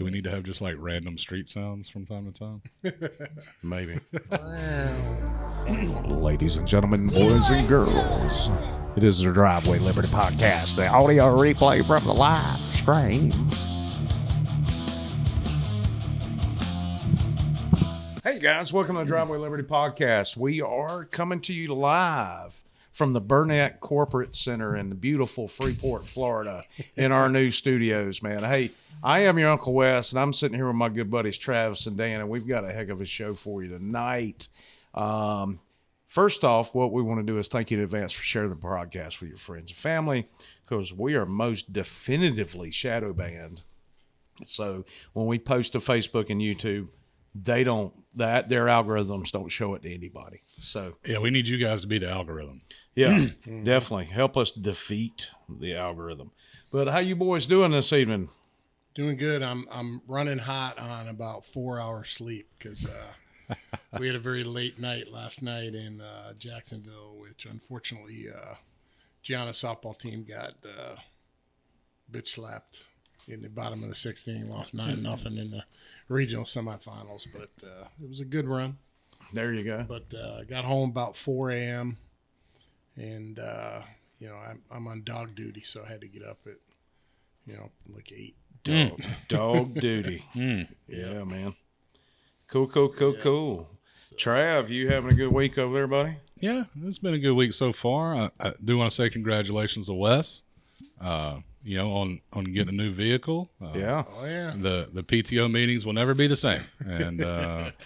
Do we need to have just like random street sounds from time to time? Maybe. Ladies and gentlemen, boys and girls, it is the Driveway Liberty Podcast, the audio replay from the live stream. Hey guys, welcome to the Driveway Liberty Podcast. We are coming to you live from the Burnett Corporate Center in the beautiful Freeport, Florida, in our new studios, man. Hey, I am your Uncle Wes, and I'm sitting here with my good buddies Travis and Dan, and we've got a heck of a show for you tonight. Um, first off, what we want to do is thank you in advance for sharing the podcast with your friends and family, because we are most definitively shadow banned. So when we post to Facebook and YouTube, they don't that their algorithms don't show it to anybody. So Yeah, we need you guys to be the algorithm. yeah, definitely help us defeat the algorithm. But how you boys doing this evening? Doing good. I'm I'm running hot on about four hours sleep because uh, we had a very late night last night in uh, Jacksonville, which unfortunately uh, Gianna softball team got uh, bitch slapped in the bottom of the sixth inning, lost nine nothing in the regional semifinals. But uh, it was a good run. There you go. But uh, got home about four a.m. and uh, you know I'm I'm on dog duty, so I had to get up at you know like eight. Dog, dog duty. Yeah, man. Cool, cool, cool, cool. So. Trav, you having a good week over there, buddy? Yeah, it's been a good week so far. I, I do want to say congratulations to Wes. Uh, you know, on on getting a new vehicle. Uh, Yeah. Oh yeah. The the PTO meetings will never be the same. And uh,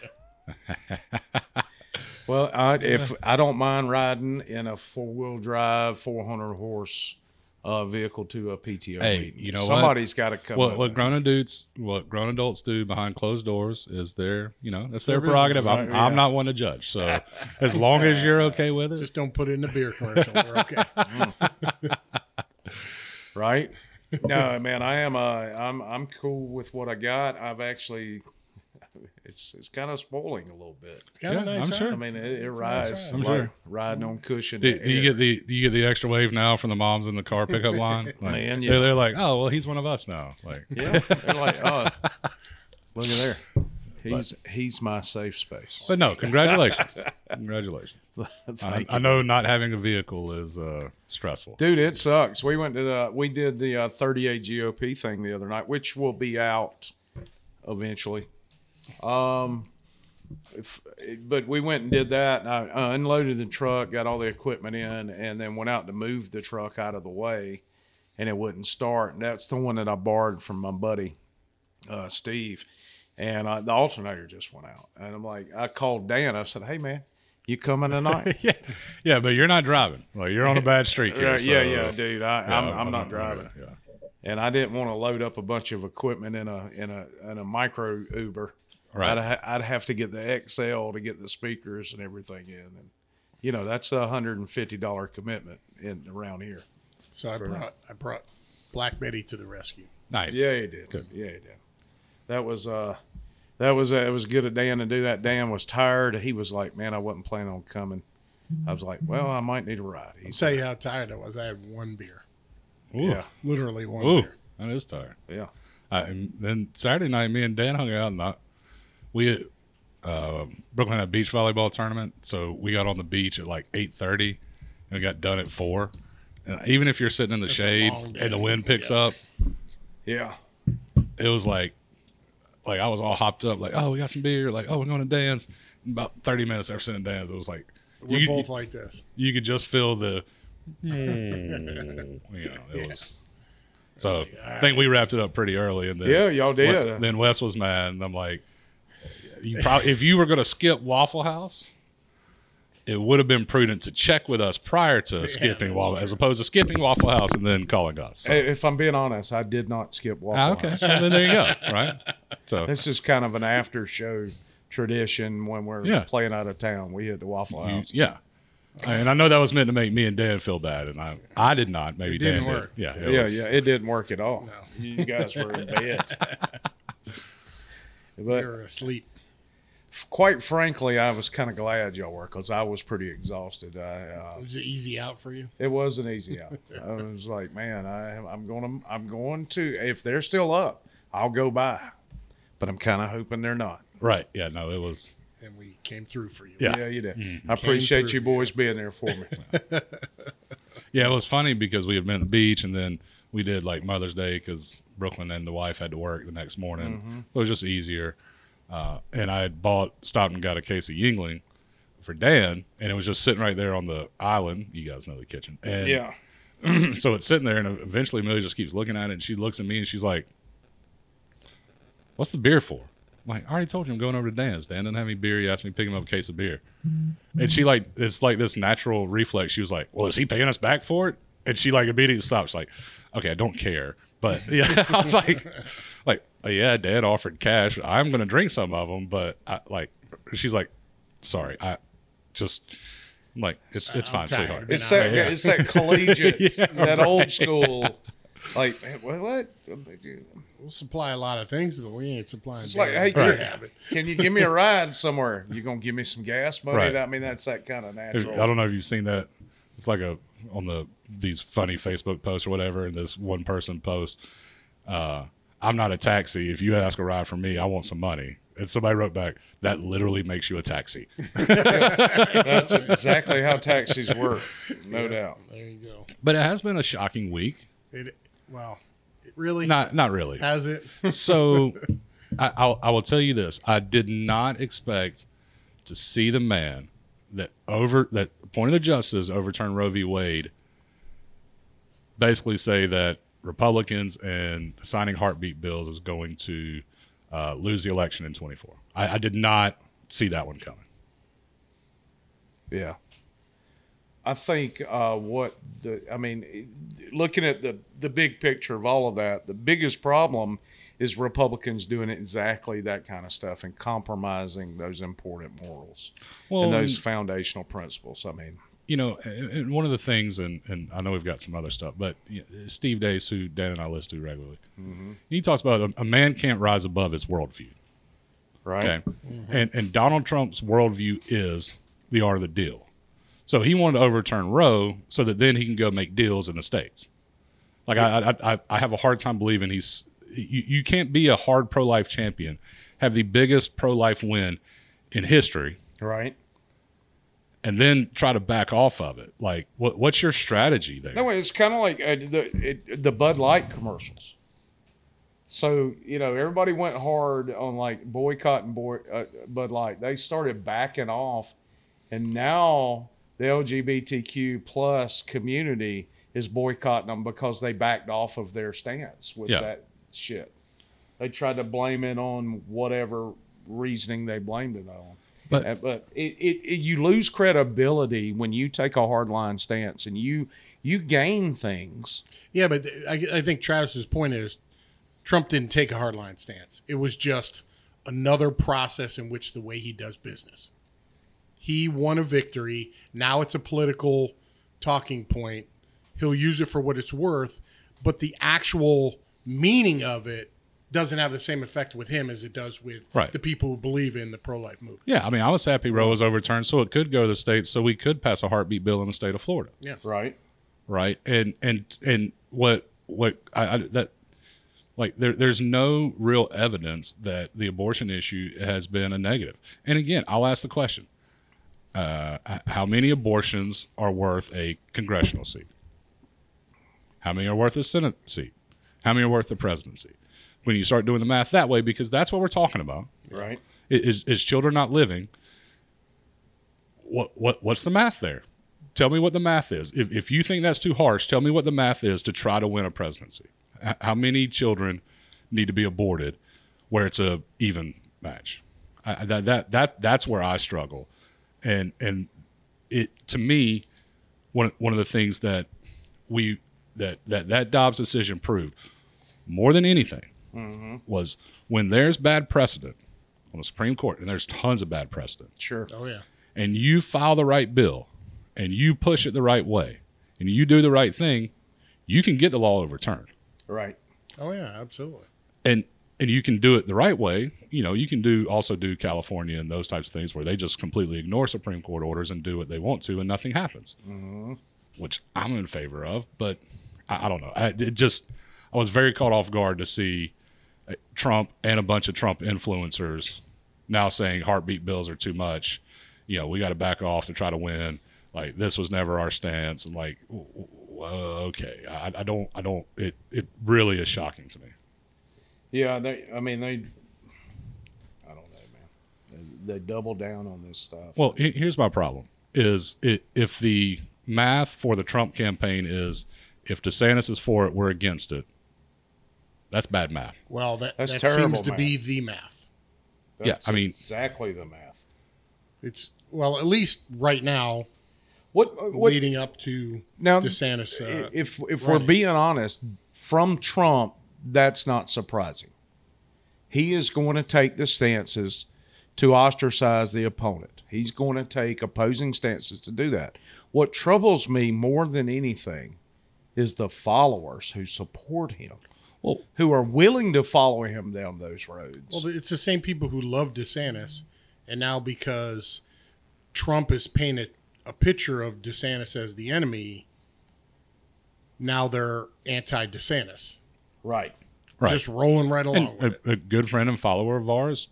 Well, I, if I don't mind riding in a four wheel drive, four hundred horse uh, vehicle to a PTO Hey, meeting, you know what? somebody's got to come. what what grown adults what grown adults do behind closed doors is their you know that's their Their prerogative. business. I'm, I'm not one to judge. So as long as you're okay with it, Just don't put it in the beer commercial. We're okay. right? no, man, I am. Uh, I'm I'm cool with what I got. I've actually, it's it's kind of spoiling a little bit. It's kind of Yeah, nice. I'm ride. sure. I mean, it, it rides. ride. I'm like sure. riding on cushion. do, do you get the do you get the extra wave now from the moms in the car pickup line? Like, Man, they're, yeah. they're like, oh well, he's one of us now. Like, Yeah, they're like, oh, look at there. He's he's my safe space. but no, congratulations, congratulations. I, I know not having a vehicle is uh, stressful. Dude, it sucks. We went to the we did the uh, 38 GOP thing the other night, which will be out eventually. Um, if, but we went and did that. And I uh, unloaded the truck, got all the equipment in, and then went out to move the truck out of the way, and it wouldn't start. And that's the one that I borrowed from my buddy uh, Steve, and uh, the alternator just went out. And I'm like, I called Dan. I said, "Hey man, you coming tonight?" yeah, yeah, but you're not driving. Like you're on a bad street here. Yeah, so, yeah, yeah, dude. I, yeah, I'm, I'm not driving, Yeah, and I didn't want to load up a bunch of equipment in a in a in a micro Uber. Right. I'd, ha- I'd have to get the XL to get the speakers and everything in, and you know that's a hundred and fifty dollar commitment in around here. So I brought I brought Black Betty to the rescue. nice. Yeah, he did. Yeah, he did. That was uh, that was uh, it was good of Dan to do that. Dan was tired. He was like, "Man, I wasn't planning on coming." I was like, "Well, I might need a ride." He I'll tell you how tired I was. I had one beer, Ooh, "Yeah, literally one ooh, beer. that is tired. yeah." Uh, and then Saturday night, me and Dan hung out, and I, we uh, Brooklyn had a beach volleyball tournament, so we got on the beach at like eight thirty, and we got done at four. And even if you're sitting in the a shade and the wind picks Yeah. up, Yeah. it was like, like I was all hopped up, like, oh, we got some beer, like, oh, we're going to dance. In about thirty minutes after sitting dance, it was like, We're you, both like this. you could just feel the, hmm, you know, it was. So oh, I think we wrapped it up pretty early, and then Yeah, y'all did. Wes- then Wes was mad, and I'm like, you probably if you were going to skip Waffle House, it would have been prudent to check with us prior to skipping Waffle, as opposed to skipping Waffle House and then calling us. So, If I'm being honest, I did not skip Waffle ah, okay, House. Well, then there you go, right? So This is kind of an after show tradition when we're Yeah. playing out of town. We hit the Waffle you- House. yeah. And I know that was meant to make me and Dan feel bad, and I I did not. Maybe It didn't Dan work. did. Yeah, it yeah, was- yeah, it didn't work at all. No. You guys were in bed. We but were asleep. Quite frankly, I was kind of glad y'all were because I was pretty exhausted. I, uh, It was an easy out for you. it wasn't easy out. I was like, man, I, I'm going to, I'm going to. If they're still up, I'll go by. but I'm kind of hoping they're not. Right. Yeah. No, it was. and we came through for you. Yeah. Yeah, you did. I appreciate through, you boys being there for me. Yeah, it was funny because we had been at the beach and then we did like Mother's Day because Brooklyn and the wife had to work the next morning. It was just easier. Uh, and I had bought, stopped and got a case of Yuengling for Dan, and it was just sitting right there on the island. You guys know the kitchen. And yeah. so it's sitting there, and eventually Millie just keeps looking at it, and she looks at me and she's like, "What's the beer for?" I'm like, I already told you I'm going over to Dan's. Dan doesn't have any beer. He asked me to pick him up a case of beer, and she like it's like this natural reflex. She was like, "Well, is he paying us back for it?" And she like immediately stops, like, "Okay, I don't care." But yeah, I was like, like oh, yeah, Dad offered cash. I'm gonna drink some of them, but I like. She's like, "Sorry, I just." I'm like, it's it's fine, tired. sweetheart. It's that, out there. it's that collegiate, Yeah, that old school, like, what? what? We'll supply a lot of things, but we ain't supplying. It's like, Dan's hey, beer can, can you give me a ride somewhere? You gonna give me some gas money? Right. I mean, that's that kind of If- natural. I don't know if you've seen that. It's like a on the these funny Facebook posts or whatever, and this one person posts, uh, "I'm not a taxi. If you ask a ride from me, I want some money." And somebody wrote back, "That literally makes you a taxi." That's exactly how taxis work, no doubt. There you go. but it has been a shocking week. It well, it really Not not really. has it. so I, I'll, I will tell you this: I did not expect to see the man that over that the justice overturn Roe v. Wade basically say that Republicans and signing heartbeat bills is going to uh, lose the election in 24. I, I did not see that one coming. Yeah. I think uh, what the I mean, looking at the the big picture of all of that, the biggest problem is Republicans doing exactly that kind of stuff and compromising those important morals Well, and those and- foundational principles. I mean, you know, and and one of the things, and, and I know we've got some other stuff, but Steve Deace, who Dan and I listen to regularly, mm-hmm. he talks about a, a man can't rise above his worldview. right? Okay. Mm-hmm. And and Donald Trump's worldview is the art of the deal. So he wanted to overturn Roe so that then he can go make deals in the states. Like I, I I I have a hard time believing he's you, you can't be a hard pro life champion, have the biggest pro life win in history, Right. and then try to back off of it. Like what what's your strategy there? No, it's kind of like uh, the it, the Bud Light commercials. So you know, everybody went hard on like boycotting boy, uh, Bud Light. They started backing off, and now the LGBTQ plus community is boycotting them because they backed off of their stance with Yeah. that shit. They tried to blame it on whatever reasoning they blamed it on. But- Uh, but it, it, it you lose credibility when you take a hardline stance and you you gain things. Yeah, but I, I think Travis's point is Trump didn't take a hardline stance. It was just another process in which the way he does business. He won a victory. Now it's a political talking point. He'll use it for what it's worth, but the actual meaning of it doesn't have the same effect with him as it does with Right. the people who believe in the pro life movement. yeah, I mean, I was happy Roe was overturned, so it could go to the states, so we could pass a heartbeat bill in the state of Florida. Yeah, right. right and and and what what I, I that like there there's no real evidence that the abortion issue has been a negative. negative and again i'll ask the question uh, how many abortions are worth a congressional seat how many are worth a senate seat how many are worth the presidency? When you start doing the math that way because that's what we're talking about. Right. Is is children not living? What what what's the math there? Tell me what the math is. If, if you think that's too harsh tell me what the math is to try to win a presidency. How many children need to be aborted where it's a even match? I, I- that, that that that's where i struggle. And and it to me one one of the things that we that that that Dobbs decision proved more than anything mm-hmm. was when there's bad precedent on the Supreme Court, and there's tons of bad precedent, Sure. Oh yeah. and you file the right bill, and you push it the right way, and you do the right thing, you can get the law overturned, Right. Oh yeah, absolutely. and and you can do it the right way. You know, you can do also do California and those types of things where they just completely ignore Supreme Court orders and do what they want to, and nothing happens, mm-hmm. which I'm in favor of. But I, I don't know. I, it just I was very caught off guard to see uh, Trump and a bunch of Trump influencers now saying heartbeat bills are too much. You know, we got to back off to try to win. Like this was never our stance, and like, okay, I, I don't, I don't. It it really is shocking to me. Yeah, they. I mean, they. I don't know, man. They, they double down on this stuff. Well, here's my problem: is it if the math for the Trump campaign is if DeSantis is for it, we're against it. That's bad math. Well, that, That's that terrible seems to math. be the math. yeah, I mean- exactly the math. It's well, at least right now, What? What? leading up to Now, DeSantis. Uh, if if we're running. being honest, from Trump, that's not surprising. He is going to take the stances to ostracize the opponent. He's going to take opposing stances to do that. What troubles me more than anything is the followers who support him, Well, who are willing to follow him down those roads. well, it's the same people who love DeSantis, and now because Trump has painted a picture of DeSantis as the enemy, now they're anti-DeSantis, right. right. just rolling right along with it. a, a good friend and follower of ours.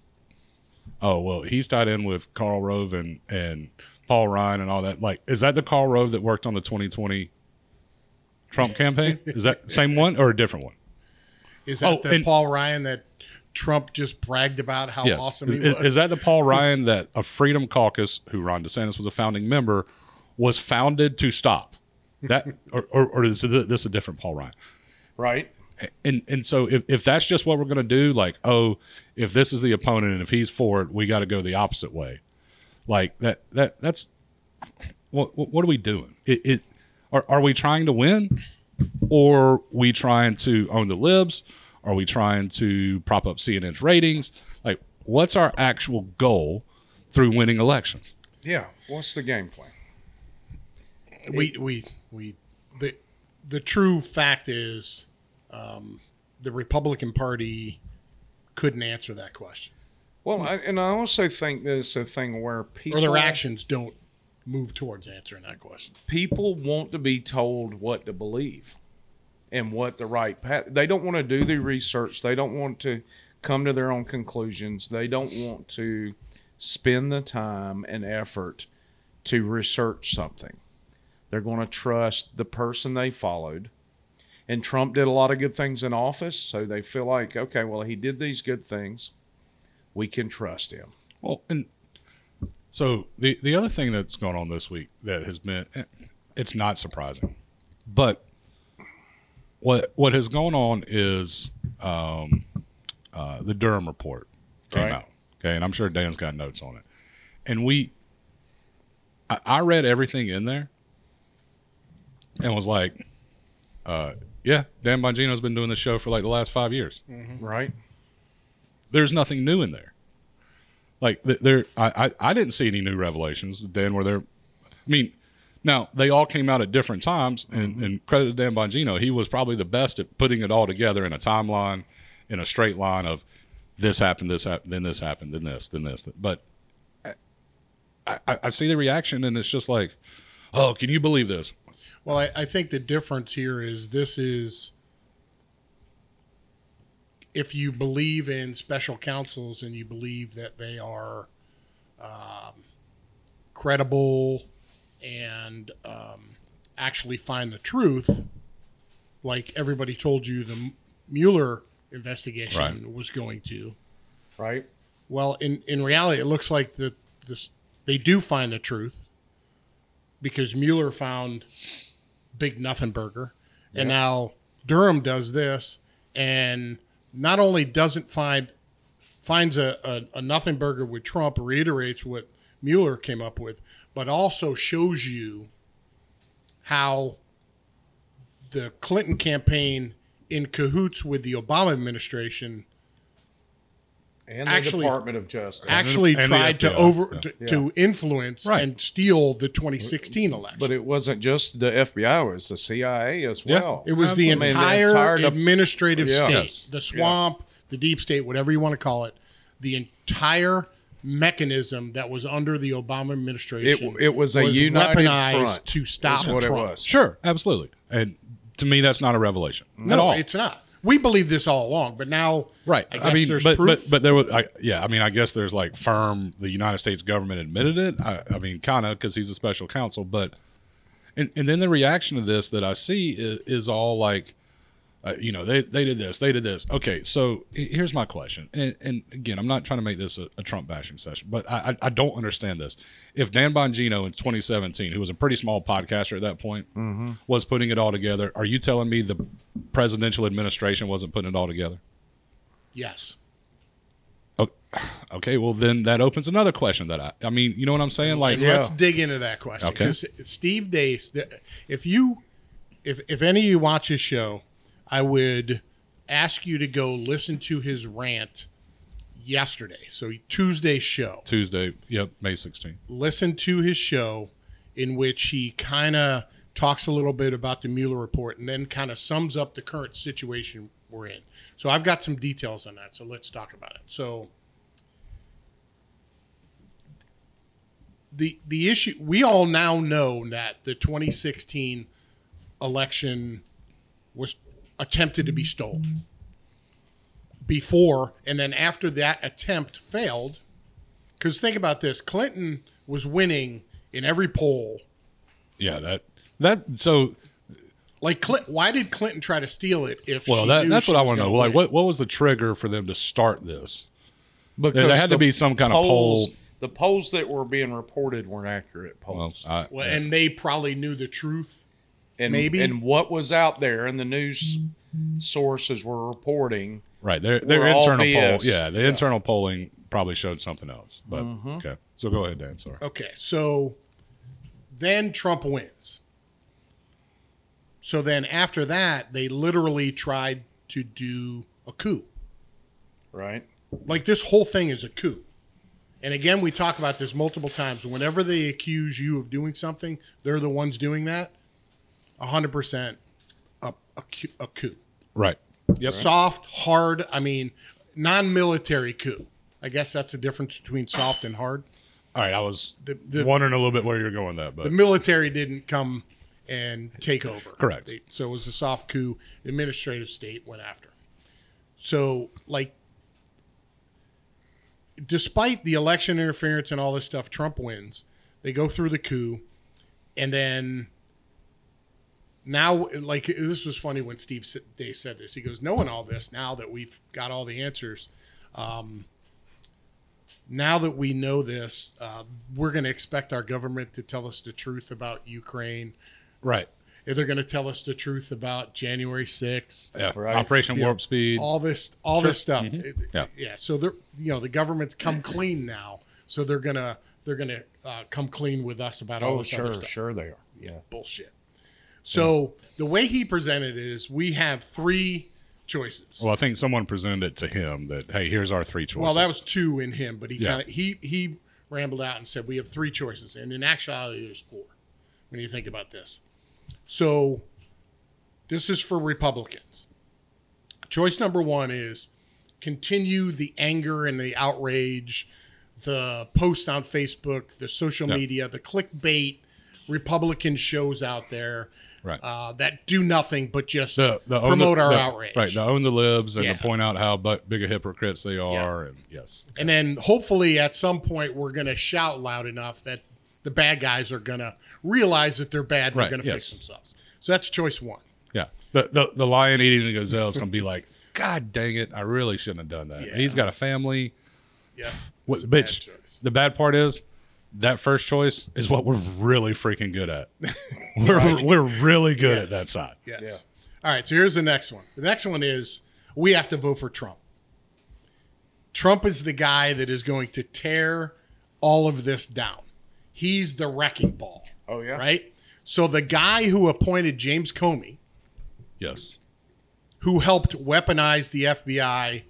Oh well, he's tied in with Karl Rove and and Paul Ryan and all that. Like, is that the Karl Rove that worked on the 2020 Trump campaign? Is that the same one or a different one? Is that Oh, the and- Paul Ryan that Trump just bragged about how Yes. awesome is, he was? is that the Paul Ryan that a Freedom Caucus, who Ron DeSantis was a founding member, was founded to stop? That or, or, or is this a different Paul Ryan? Right. and and so if, if that's just what we're going to do like oh if this is the opponent and if he's for it we got to go the opposite way like that that that's what what, what are we doing it, it are, are we trying to win or we trying to own the libs are we trying to prop up cnn's ratings like what's our actual goal through winning elections Yeah. What's the game plan? we we we the the true fact is um, the Republican Party couldn't answer that question, Well, I, and I also think there's a thing where people or their actions don't move towards answering that question. people want to be told what to believe and what the right path. They don't want to do the research. They don't want to come to their own conclusions. They don't want to spend the time and effort to research something. They're going to trust the person they followed. And Trump did a lot of good things in office, so they feel like, okay, well, he did these good things. We can trust him. Well, and so the the other thing that's going on this week that has been eh, it's not surprising, but what what has gone on is um, uh, the Durham report came Right. out. Okay, and I'm sure Dan's got notes on it, and we I, I read everything in there and was like, uh, yeah, Dan Bongino's been doing this show for like the last five years Right? there's nothing new in there. Like there, I, I I didn't see any new revelations. Dan, were there? I mean, now they all came out at different times, and, mm-hmm. and credit to Dan Bongino, he was probably the best at putting it all together in a timeline, in a straight line of this happened, this happened, then this happened, then this, then this. But I, I, I see the reaction, and it's just like, oh, can you believe this? Well, I, I think the difference here is this is if you believe in special counsels and you believe that they are um, credible and um, actually find the truth, like everybody told you the Mueller investigation Right. was going to. Right? Well, in, in reality, it looks like the this they do find the truth because Mueller found Big Nothing Burger, and now Durham does this, and not only doesn't find finds a, a, a Nothing Burger with Trump, reiterates what Mueller came up with, but also shows you how the Clinton campaign in cahoots with the Obama administration And Actually- the Department of Justice. actually and tried to over yeah. to, to influence Right. and steal the 2016 election. But it wasn't just the FBI; it was the CIA as Yeah. well. it was the I mean, entire, entire de- administrative state, Yes. the swamp, the deep state, whatever you want to call it, the entire mechanism that was under the Obama administration. It- it was a united weaponized front, to stop is what it Trump. was. Sure, absolutely. And to me, that's not a revelation at all. it's not. We believe this all along, but now, Right. I I, mean, there's but, proof. but but there was, I, yeah. I mean, I guess there's like firm. The United States government admitted it. I, I mean, kind of because he's a special counsel. But and and then the reaction to this that I see is, is all like, uh, you know, they they did this, they did this. Okay, so here's my question. And, and again, I'm not trying to make this a, a Trump bashing session, but I, I I don't understand this. If Dan Bongino in 2017, who was a pretty small podcaster at that point, was putting it all together, are you telling me the presidential administration wasn't putting it all together? yes, Okay, well then that opens another question that I I mean, you know what I'm saying? Like Yeah. let's dig into that question Okay. because Steve Deace, if you, if if any of you watch his show, I would ask you to go listen to his rant yesterday. So Tuesday show. Tuesday, yep, May 16th. listen to his show in which he kind of talks a little bit about the Mueller report and then kind of sums up the current situation we're in. So I've got some details on that. So let's talk about it. So the the issue we all now know that the 2016 election was attempted to be stolen before and then after that attempt failed because think about this clinton was winning in every poll Yeah, that that so like Clint, why did clinton try to steal it if well she that knew that's she what I want to know. gonna Like what what was the trigger for them to start this? Because There had to be some kind of polls, poll. The polls that were being reported weren't accurate Well, polls. I, Well, and they probably knew the truth and maybe. and what was out there and the news sources were reporting. right, their their internal poll, yeah, the internal polling probably showed something else. But Mm-hmm. okay, so go ahead, Dan. Sorry. okay so then trump wins so then after that they literally tried to do a coup Right. like this whole thing is a coup. And again, we talk about this multiple times. Whenever they accuse you of doing something, they're the ones doing that. Hundred percent a, a coup- Right. Yep. Soft, hard. I mean, non-military coup. I guess that's the difference between soft and hard. All right. I was The, the, wondering a little bit where you're going with that, but the military didn't come and take over. Correct. They- so it was a soft coup. Administrative state went after. So, like, despite the election interference and all this stuff, Trump wins. They go through the coup, and then now, like, this was funny when Steve Day said this. He goes, "Knowing all this, now that we've got all the answers." Um, now that we know this, uh, we're going to expect our government to tell us the truth about Ukraine. right. If they're going to tell us the truth about January sixth, Yeah. Right. Operation Yeah. Warp Speed. all this, all this stuff. Mm-hmm. Yeah. yeah. So they're, you know, the government's come clean now, so they're gonna, they're gonna uh, come clean with us about all Oh, this other sure, stuff. sure they are. Yeah, bullshit. So the way he presented it is, we have three choices. well, I think someone presented it to him that hey, here's our three choices. Well, that was two in him, but he Yeah. kind of he he rambled out and said we have three choices, and in actuality, there's four. When you think about this, so this is for Republicans. Choice number one is continue the anger and the outrage, the post on Facebook, the social Yeah. media, the clickbait Republican shows out there right. uh, that do nothing but just the, the promote the, our the- outrage. Right. The own the libs and Yeah. to point out how big a hypocrites they are. And yes. And then hopefully at some point we're going to shout loud enough that the bad guys are going to realize that they're bad. They're Right, going to yes. fix themselves. So that's choice one. Yeah. The, the the lion eating the gazelle is going to be like, God dang it! I really shouldn't have done that. Yeah. He's got a family. Yeah. What, It's a bad bitch, choice. the bad part is that first choice is what we're really freaking good at. we're, we're really good at that side. Yes. All right. So here's the next one. The next one is we have to vote for Trump. Trump is the guy that is going to tear all of this down. He's the wrecking ball. Oh yeah. Right. So the guy who appointed James Comey, Yes. who helped weaponize the FBI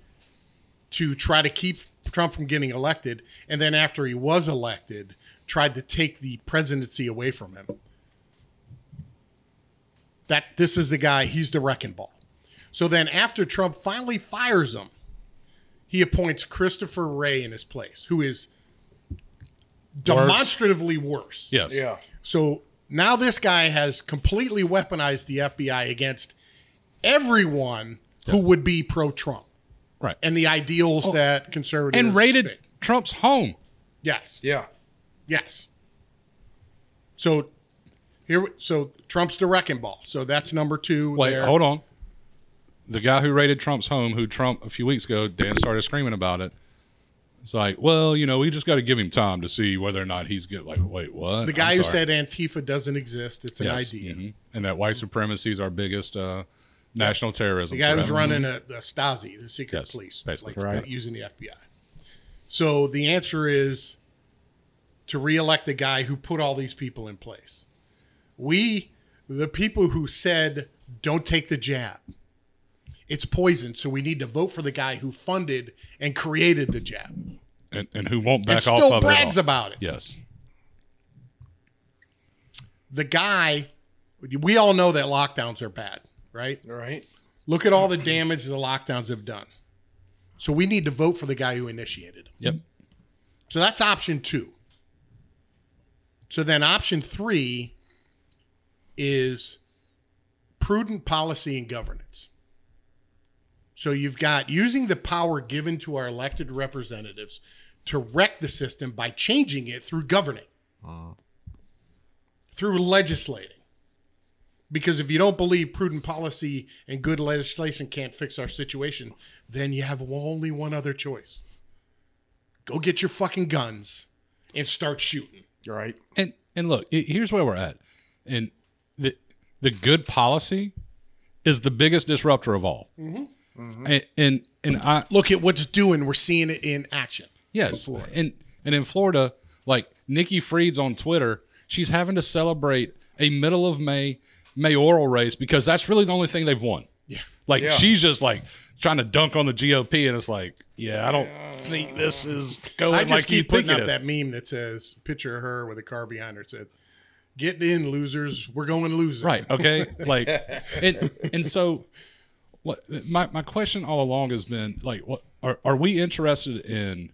to try to keep Trump from getting elected, and then after he was elected, tried to take the presidency away from him. That this is the guy, he's the wrecking ball. So then after Trump finally fires him, he appoints Christopher Wray in his place, who is demonstratively worse. Yes. Yeah. So now this guy has completely weaponized the FBI against everyone who would be pro-Trump Right. and the ideals that conservatives And raided think. Trump's home. Yes. Yeah. Yes. So here, so Trump's the wrecking ball. So that's number two. Wait, there. hold on. The guy who raided Trump's home, who Trump a few weeks ago, Dan started screaming about it. It's like, well, you know, we just got to give him time to see whether or not he's get like, wait, what? The guy who said Antifa doesn't exist. It's an Yes, idea. mhm. and that white supremacy is our biggest uh, national terrorism. The guy who's running mm-hmm. a, the Stasi, the secret Yes, police, basically. like Right. using the FBI. So the answer is to reelect the guy who put all these people in place. We, the people who said don't take the jab, it's poison. So we need to vote for the guy who funded and created the jab, and, and who won't back and off still of brags it. all. about it. Yes. The guy, we all know that lockdowns are bad, right? Right. Look at all the damage the lockdowns have done. So we need to vote for the guy who initiated them. Yep. So that's option two. So then option three is prudent policy and governance. So you've got using the power given to our elected representatives to wreck the system by changing it through governing, uh. through legislating. Because if you don't believe prudent policy and good legislation can't fix our situation, then you have only one other choice go get your fucking guns and start shooting. Right. And and look, here's where we're at. And the the good policy is the biggest disruptor of all. Mm-hmm. Mm-hmm. And, and and I Look at what's doing. We're seeing it in action. yes, and and in Florida, like Nikki Fried's on Twitter, she's having to celebrate a middle of May mayoral race because that's really the only thing they've won. Yeah. Like Yeah. she's just like trying to dunk on the GOP, and it's like, yeah, I don't think this is going I just like keep putting think up it that meme that says picture of her with a car behind her. Said, "Get in, losers. We're going losers." right okay like and and so what my, my question all along has been like what are, are we interested in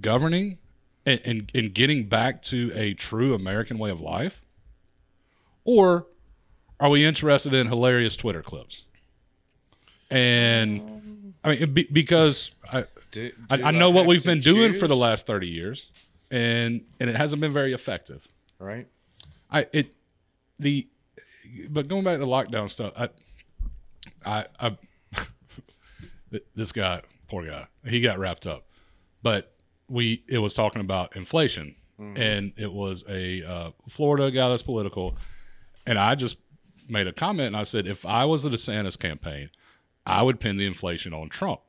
governing and, and, and getting back to a true american way of life or are we interested in hilarious twitter clips and i mean be, because i Do, I, do I know what we've been doing for the last 30 years and and it hasn't been very effective Right. I it the but going back to the lockdown stuff, I I I this guy, poor guy, he got wrapped up. But we it was talking about inflation, and it was a uh, Florida guy that's political, and I just made a comment and I said if I was the DeSantis campaign, I would pin the inflation on Trump.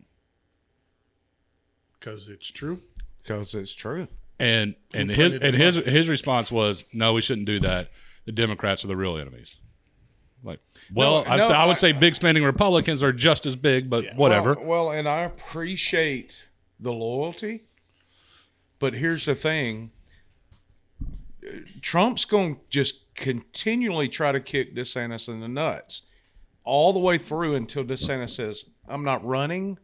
because it's true. Because it's true. And and his and his his response was, "No, we shouldn't do that. The Democrats are the real enemies." Like, well, No, I, no, say, I would I- say big spending Republicans are just as big, but whatever. Well, well, and I appreciate the loyalty, but here's the thing: Trump's going to just continually try to kick DeSantis in the nuts all the way through until DeSantis says, "I'm not running,"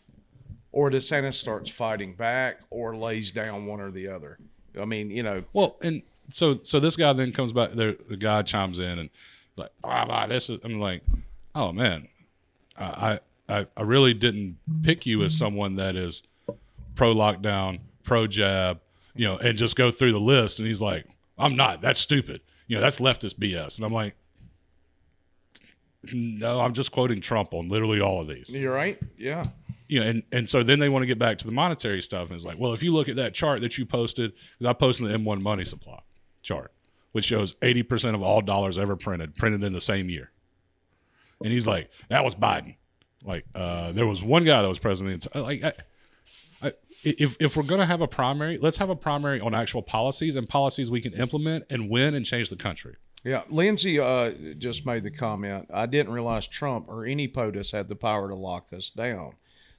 or DeSantis starts fighting back or lays down one or the other. I mean, you know, Well, and so so this guy then comes back. The, the guy chimes in and like, blah, blah, this is. I'm like, oh man, I I I really didn't pick you as someone that is pro lockdown, pro jab, you know, and just go through the list. And he's like, I'm not. That's stupid. You know, that's leftist BS. And I'm like, no, I'm just quoting Trump on literally all of these you're right. Yeah. you know, and, and so then they want to get back to the monetary stuff. And it's like, well, if you look at that chart that you posted, because I posted the M1 money supply chart, which shows 80% of all dollars ever printed, printed in the same year. And he's like, that was Biden. Like, uh, there was one guy that was president. Like, I, if, if we're going to have a primary, let's have a primary on actual policies and policies we can implement and win and change the country. Yeah, Lindsay uh, just made the comment. I didn't realize Trump or any POTUS had the power to lock us down.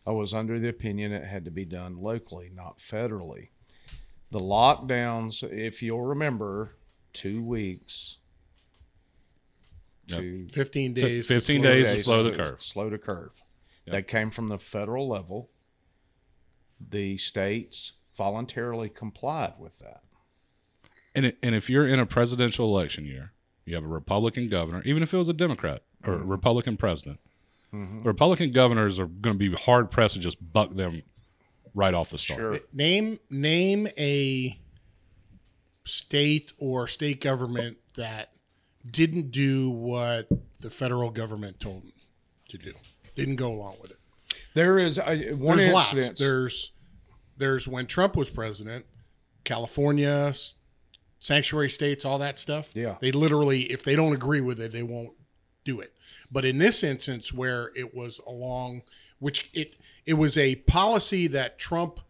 I was under the opinion it had to be done locally, not federally. The lockdowns, if you'll remember, two weeks. Yep. to Fifteen days. 15 slow days down. to slow the curve. Slow the curve. Yep. That came from the federal level. The states voluntarily complied with that. And it, and if you're in a presidential election year, you have a Republican governor, even if it was a Democrat or a Republican president, The Republican governors are going to be hard pressed to just buck them right off the start. Sure. Name name a state or state government that didn't do what the federal government told them to do. Didn't go along with it. There is a, one There's instance. lots. There's there's when Trump was president, California, sanctuary states, all that stuff. Yeah. They literally, if they don't agree with it, they won't do it. But in this instance, where it was along, which it it was a policy that Trump,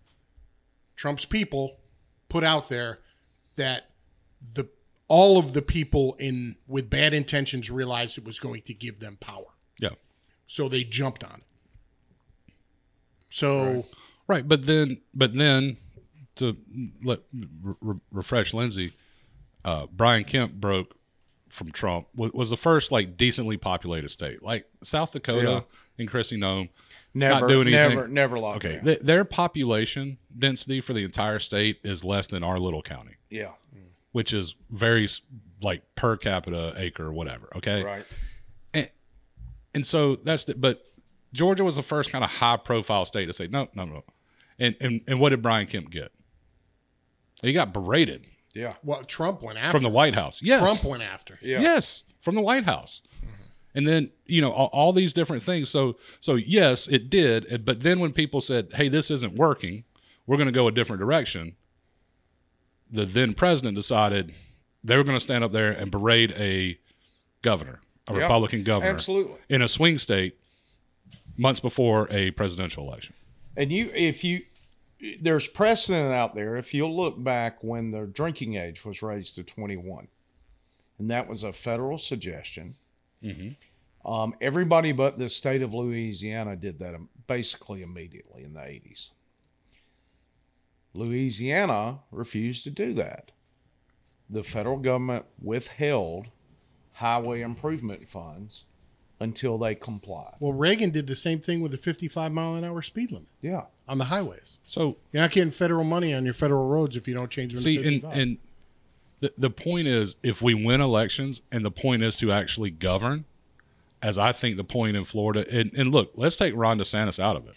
Trump's people, put out there, that the all of the people in with bad intentions realized it was going to give them power, Yeah. so they jumped on it. So. Right, but then, but then, to let re- re- refresh Lindsay, uh, Brian Kemp broke from Trump was, was the first like decently populated state, like South Dakota Yeah. and Kristi Noem. never, not doing anything. never, never locked Okay, th- their population density for the entire state is less than our little county, yeah, which is very like per capita acre, whatever. Okay, right. And, and so that's the, but Georgia was the first kind of high profile state to say no, no, no. And and and what did Brian Kemp get? He got berated Yeah, Well, Trump went after from the White House. Yes, Trump went after. yeah. yes, from the White House. Mm-hmm. And then you know all, all these different things. So so yes, it did. But then when people said, "Hey, this isn't working. We're going to go a different direction," the then president decided they were going to stand up there and berate a governor, a Yeah, Republican governor, absolutely. in a swing state months before a presidential election. And you, if you, there's precedent out there. If you'll look back when the drinking age was raised to 21, and that was a federal suggestion. Um, everybody but the state of Louisiana did that basically immediately in the 80s. Louisiana refused to do that. The federal government withheld highway improvement funds until they comply. Well, Reagan did the same thing with the 55 mile an hour speed limit Yeah. on the highways. So You're not getting federal money on your federal roads if you don't change them see, to and and the the point is, if we win elections, and the point is to actually govern, as I think the point in Florida. And, and look, let's take Ron DeSantis out of it.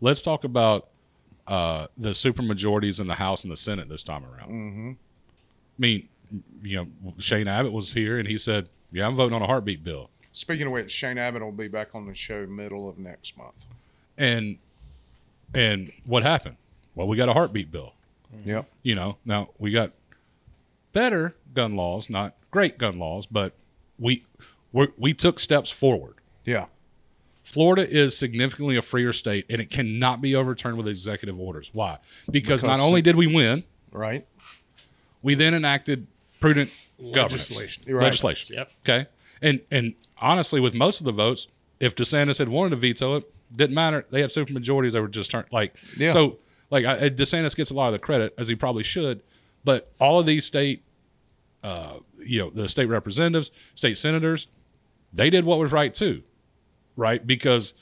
Let's talk about uh, the supermajorities in the House and the Senate this time around. Mm-hmm. I mean, you know, Shane Abbott was here, and he said, "Yeah, I'm voting on a heartbeat bill." Speaking of which, Shane Abbott will be back on the show middle of next month. And and what happened? Well, we got a heartbeat bill. Mm-hmm. Yep. you know now we got better gun laws not great gun laws but we we we took steps forward Yeah. florida is significantly a freer state and it cannot be overturned with executive orders why because, not only did we win Right. we then enacted prudent Legislation. Right. legislation Yep. okay and and honestly with most of the votes if desantis had wanted to veto it didn't matter. They had super majorities that were just turned like Yeah. so like I, desantis gets a lot of the credit as he probably should but all of these state uh you know the state representatives state senators they did what was right too right? Because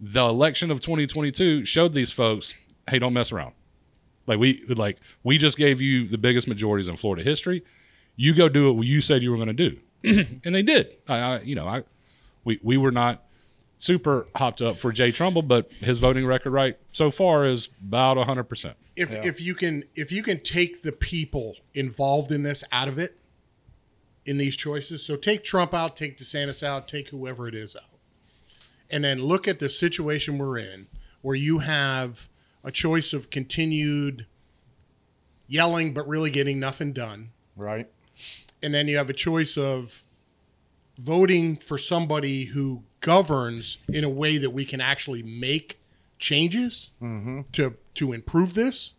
the election of 2022 showed these folks hey don't mess around. Like we like we just gave you the biggest majorities in florida history. You go do what you said you were going to do and they did. I, I you know i we we were not super hopped up for jay trumbull but his voting record right so far is about 100% if if you can if you can take the people involved in this out of it in these choices so take trump out take desantis out take whoever it is out. And then look at the situation we're in where you have a choice of continued yelling but really getting nothing done. Right. And then you have a choice of voting for somebody who governs in a way that we can actually make changes mm-hmm. to to improve this,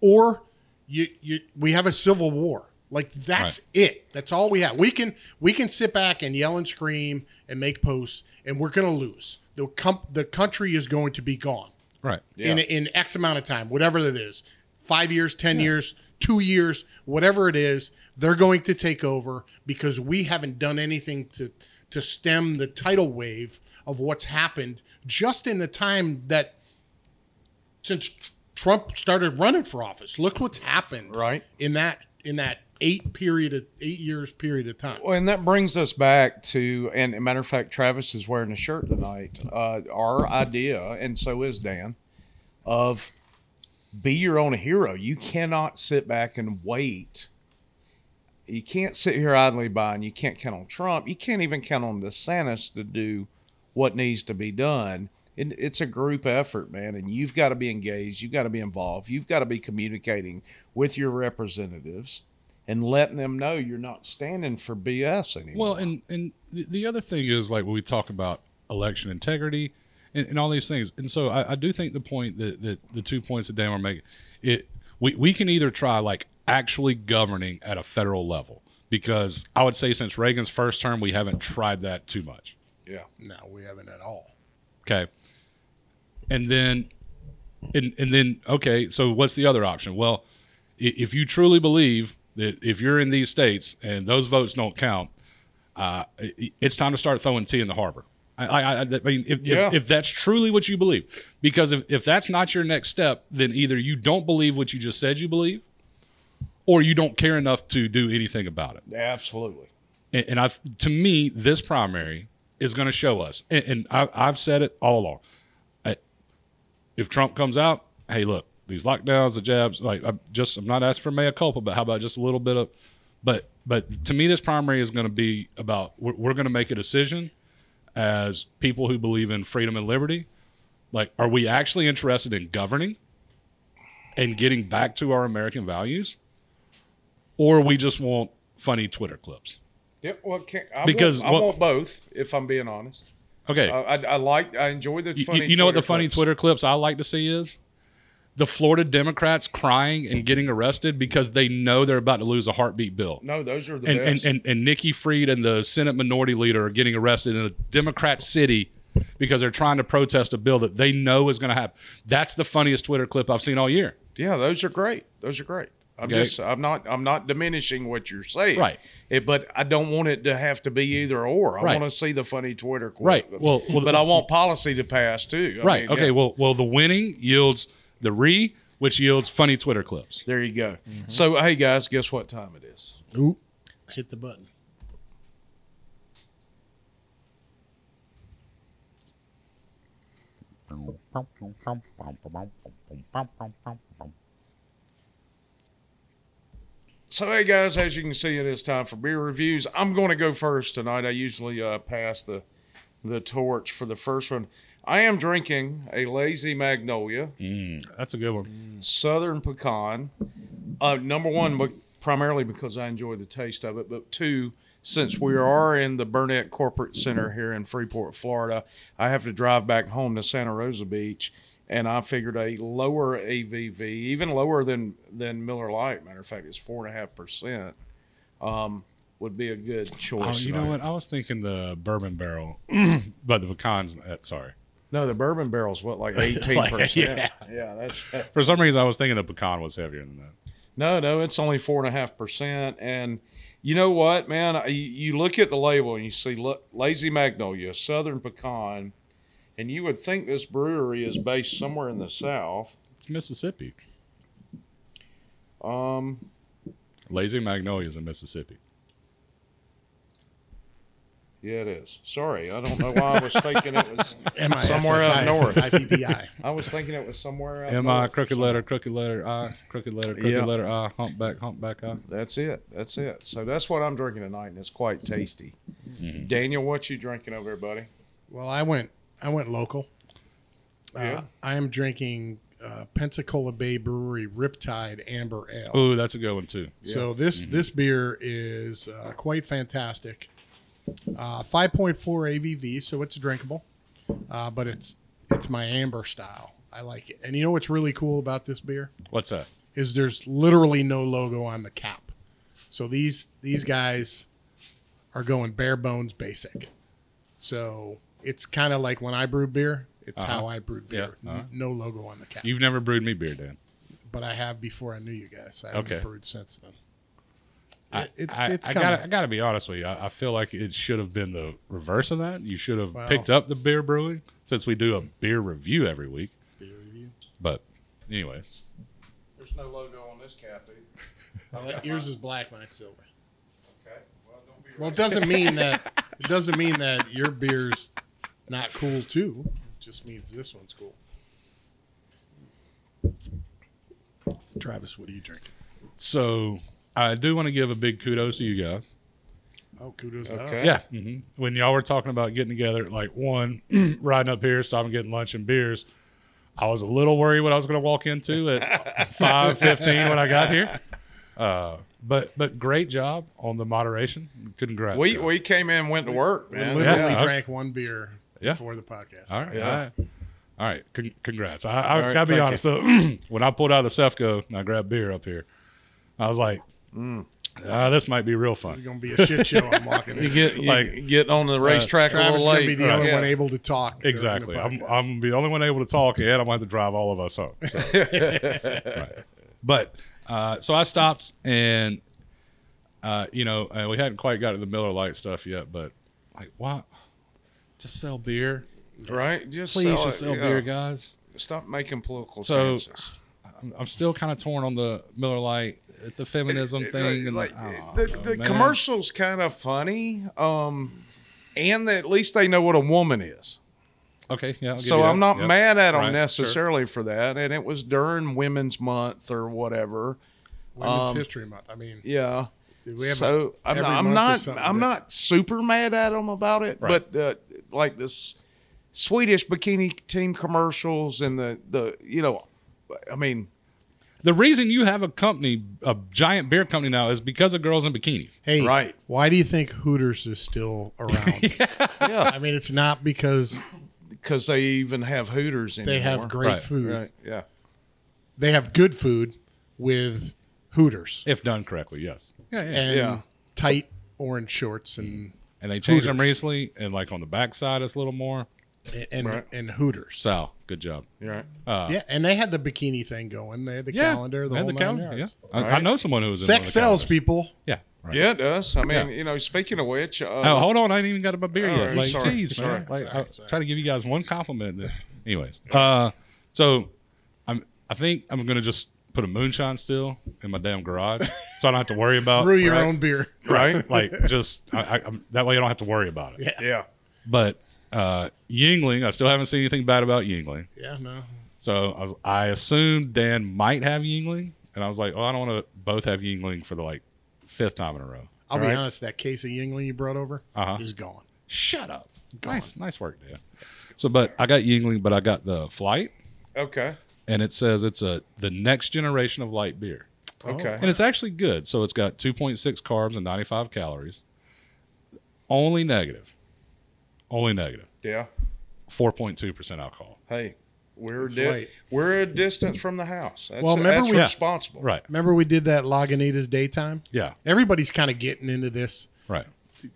or you you we have a civil war. Like that's it. That's all we have. We can we can sit back and yell and scream and make posts, and we're gonna lose. The com- the country is going to be gone right Yeah. in in X amount of time, whatever that is, five years, ten years, two years, whatever it is, they're going to take over because we haven't done anything to to stem the tidal wave of what's happened just in the time that since Trump started running for office. Look what's happened Right. in that in that eight period of eight years period of time. Well, and that brings us back to, and a matter of fact, Travis is wearing a shirt tonight. Uh, our idea, and so is Dan, of be your own hero. You cannot sit back and wait. You can't sit here idly by, and you can't count on Trump. You can't even count on DeSantis to do what needs to be done. It, it's a group effort, man, and you've got to be engaged. You've got to be involved. You've got to be communicating with your representatives and letting them know you're not standing for BS anymore. Well, and and the- the other thing is like when we talk about election integrity and, and all these things, and so I, I do think the point that, that the two points that Dan were making, it we we can either try like actually governing at a federal level because I would say since Reagan's first term we haven't tried that too much. yeah. No, we haven't at all. Okay. And then, and, and then, okay, so what's the other option? Well, if you truly believe that if you're in these states and those votes don't count, uh, it's time to start throwing tea in the harbor. I, I, I I mean, if, Yeah. if, if that's truly what you believe, because if, if that's not your next step, then either you don't believe what you just said you believe, or you don't care enough to do anything about it Absolutely. and, and I, to me, this primary is going to show us, and, and I, I've said it all along. I, if Trump comes out, hey, look, these lockdowns, the jabs, like I'm just, I'm not asking for mea culpa, but how about just a little bit of, but, but to me, this primary is going to be about we're, we're going to make a decision as people who believe in freedom and liberty. Like, are we actually interested in governing and getting back to our American values, or we just want funny Twitter clips? Yep. Well, I Because want, I what- want both. If I'm being honest, Okay. I, I, I like. I enjoy the. You- Funny you, you know what the funny clips. Twitter clips I like to see is the Florida Democrats crying and getting arrested because they know they're about to lose a heartbeat bill. No, those are the And, and, best. and, and Nikki Fried and the Senate Minority Leader are getting arrested in a Democrat city because they're trying to protest a bill that they know is going to happen. That's the funniest Twitter clip I've seen all year. yeah, those are great. Those are great. I'm Okay. just. I'm not. I'm not diminishing what you're saying. Right. It, but I don't want it to have to be either or. I Right. want to see the funny Twitter. Clips. Right. Well- well, but I want policy to pass too. I Right. mean, okay. yeah. Well, well, the winning yields the re, which yields funny Twitter clips. There you go. So hey guys, guess what time it is? Ooh, hit the button. So, hey guys, as you can see, it is time for beer reviews. I'm going to go first tonight. I usually uh, pass the the torch for the first one. I am drinking a Lazy Magnolia That's a good one. Southern Pecan. Uh, number one, but primarily because I enjoy the taste of it, but two, since we are in the Burnett Corporate Center here in Freeport, Florida, I have to drive back home to Santa Rosa Beach, and I figured a lower ABV, even lower than than Miller Lite. Matter of fact, it's four and a half percent. Um, would be a good Oh, choice. you know what? I was thinking the bourbon barrel, but the pecans. uh, Sorry. No, the bourbon barrel's what like eighteen percent. yeah. yeah, that's For some reason, I was thinking the pecan was heavier than that. No, no, it's only four and a half percent. And you know what, man? You, you look at the label and you see La- Lazy Magnolia, Southern Pecan, and you would think this brewery is based somewhere in the South. It's Mississippi. Um, Lazy Magnolias in Mississippi. yeah, it is. Sorry, I don't know why I was thinking it was somewhere MISSI, up north. IPPI. I was thinking it was somewhere up M I north. crooked letter crooked letter I crooked letter crooked Yeah. letter I humpback humpback I. That's it. That's it. So that's what I'm drinking tonight, and it's quite tasty. Daniel, what you drinking over there, buddy? Well, I went I went local. Yeah. Uh, I am drinking uh, Pensacola Bay Brewery Riptide Amber Ale. Ooh, that's a good one too. So this this beer is uh, quite fantastic. Uh, 5.4 ABV, so it's drinkable, uh, but it's it's my amber style. I like it. And you know what's really cool about this beer What's that? is there's literally no logo on the cap. So these these guys are going bare bones basic. So it's kind of like when I brew beer. It's how I brewed beer. Yeah, uh-huh. No logo on the cap. You've never brewed me beer, Dan. but I have before I knew you guys. I haven't Okay. brewed since then. I, It- it- I, I gotta I gotta be honest with you. I, I feel like it should have been the reverse of that. You should have Well- picked up the beer brewing since we do a beer review every week. Beer review. But anyways, There's no logo on this cap, dude. Yours is black, mine's silver. Okay. Well, don't be Well, it doesn't mean that it doesn't mean that your beer's not cool too. It just means this one's cool. Travis, what are you drinking? So I do want to give a big kudos to you guys. Oh, kudos to us. Yeah. hmm When y'all were talking about getting together, like one, riding up here, stopping getting lunch and beers, I was a little worried what I was going to walk into at five fifteen when I got here. Uh, but but great job on the moderation. Congrats. We guys. we came in, went to work, We man. literally Yeah. drank one beer Yeah. before the podcast. all right. Yeah. All right. All right. Con- congrats. I, I right, gotta be thank honest. So when I pulled out the Sefco and I grabbed beer up here, I was like, Mm. ah, this might be real fun. It's gonna be a shit show. I'm walking You in. get you Like, get on the racetrack a Travis is little gonna late. be the Right. only Yeah. one able to talk. during the Exactly. I'm. I'm gonna be the only one able to talk, and I'm gonna have to drive all of us home. So. Right. But uh, so I stopped, and uh, you know, and we hadn't quite got to the Miller Lite stuff yet, but like, what? Just sell beer, right? Just please. sell, just it, sell yeah. beer, guys. Stop making political So, stances. I'm, I'm still kind of torn on the Miller Lite, the feminism thing, and like, the, oh, the, the man. commercial's kind of funny, um, and at least they know what a woman is. Okay, yeah. I'll give So you I'm that. not Yep. mad at them Right, sure. necessarily for that. And it was during Women's Month or whatever. Women's um, History Month. I mean, Yeah. we have so I'm, not, I'm not I'm not super mad at them about it, Right. but uh, like this Swedish bikini team commercials and the the you know, I mean, The reason you have a company, a giant beer company now, is because of girls in bikinis. Hey, Right. Why do you think Hooters is still around? yeah, yeah. I mean, it's not because because they even have Hooters anymore. they have great Right. food. right, yeah. They have good food with Hooters If done correctly, yes. Yeah, yeah. and Yeah. tight orange shorts and And they changed them recently, and like on the backside, it's a little more. and Right. and Hooters. Sal, good job. You're right. Uh, yeah, and they had the bikini thing going. They had the yeah, calendar, the and whole the nine calendar. yards. Yeah, I, I Right. know someone who was in one of Sex the sells, calendars. people. Yeah, right. Yeah, it does. I mean, Yeah. you know, speaking of which, uh, Oh, hold on, I ain't even got my beer Oh, yet. Like, sorry, jeez, sorry, man. Like, sorry, I sorry. try to give you guys one compliment. Anyways, uh, so I'm. I think I'm gonna just put a moonshine still in my damn garage, so I don't have to worry about Brew your right? own beer. right? Like, just I, I, I'm, that way I don't have to worry about it. Yeah. yeah. But uh, Yuengling, I still haven't seen anything bad about Yuengling. Yeah, no. So I, was, I assumed Dan might have Yuengling, and I was like, oh, I don't want to both have Yuengling for the like fifth time in a row. I'll Right. be honest, that case of Yuengling you brought over Uh-huh. is gone. Shut up. Nice, nice work, Dan. So, but I got Yuengling, but I got the flight, Okay. And it says it's a the next generation of light beer, oh. Okay. and it's actually good. So it's got 2.6 carbs and 95 calories. Only negative, only negative, Yeah. 4.2 percent alcohol. Hey, we're It's di- light. we're a distance from the house. That's, Well, remember that's we- responsible. Right. Remember we did that Lagunitas daytime? Yeah. Everybody's kind of getting into this. Right.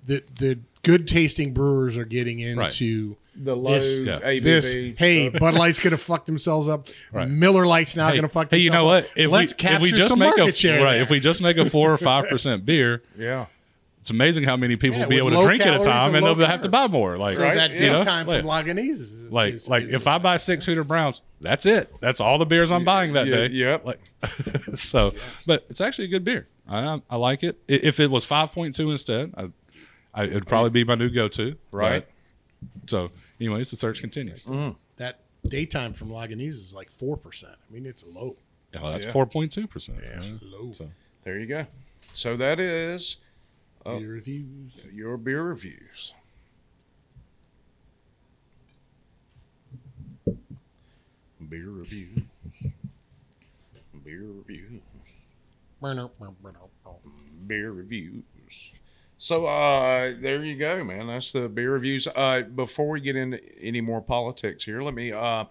The the good tasting brewers are getting into The low This- Yeah. ABV. this. Hey, Bud Light's gonna fuck themselves up. Right. Miller Lite's not Hey, gonna fuck. hey, you know themselves what? up. If Let's we capture if we just some make market a share. right, there. if we just make a four or five percent beer, yeah. it's amazing how many people Yeah, will be able to low drink at a time, and and they'll have to buy more. Like, so Right, that yeah. daytime Like- from Lagunitas is like, is- like is- if I buy six Hooter Browns, that's it. That's all the beers I'm buying that Yeah, day. yep. Like, so, but it's actually a good beer. I I like it. If it was five point two instead, I, I, it'd probably be my new go to. Right. So, anyways, the search continues. Mm-hmm. that daytime from Lagunitas is like four percent. I mean, it's low. Oh, that's four point two percent. Yeah. Low. So, There you go. So that is Oh. Beer reviews. your beer reviews. Beer reviews. Beer reviews. beer reviews. So uh there you go, man. That's the beer reviews. Uh before we get into any more politics here, let me uh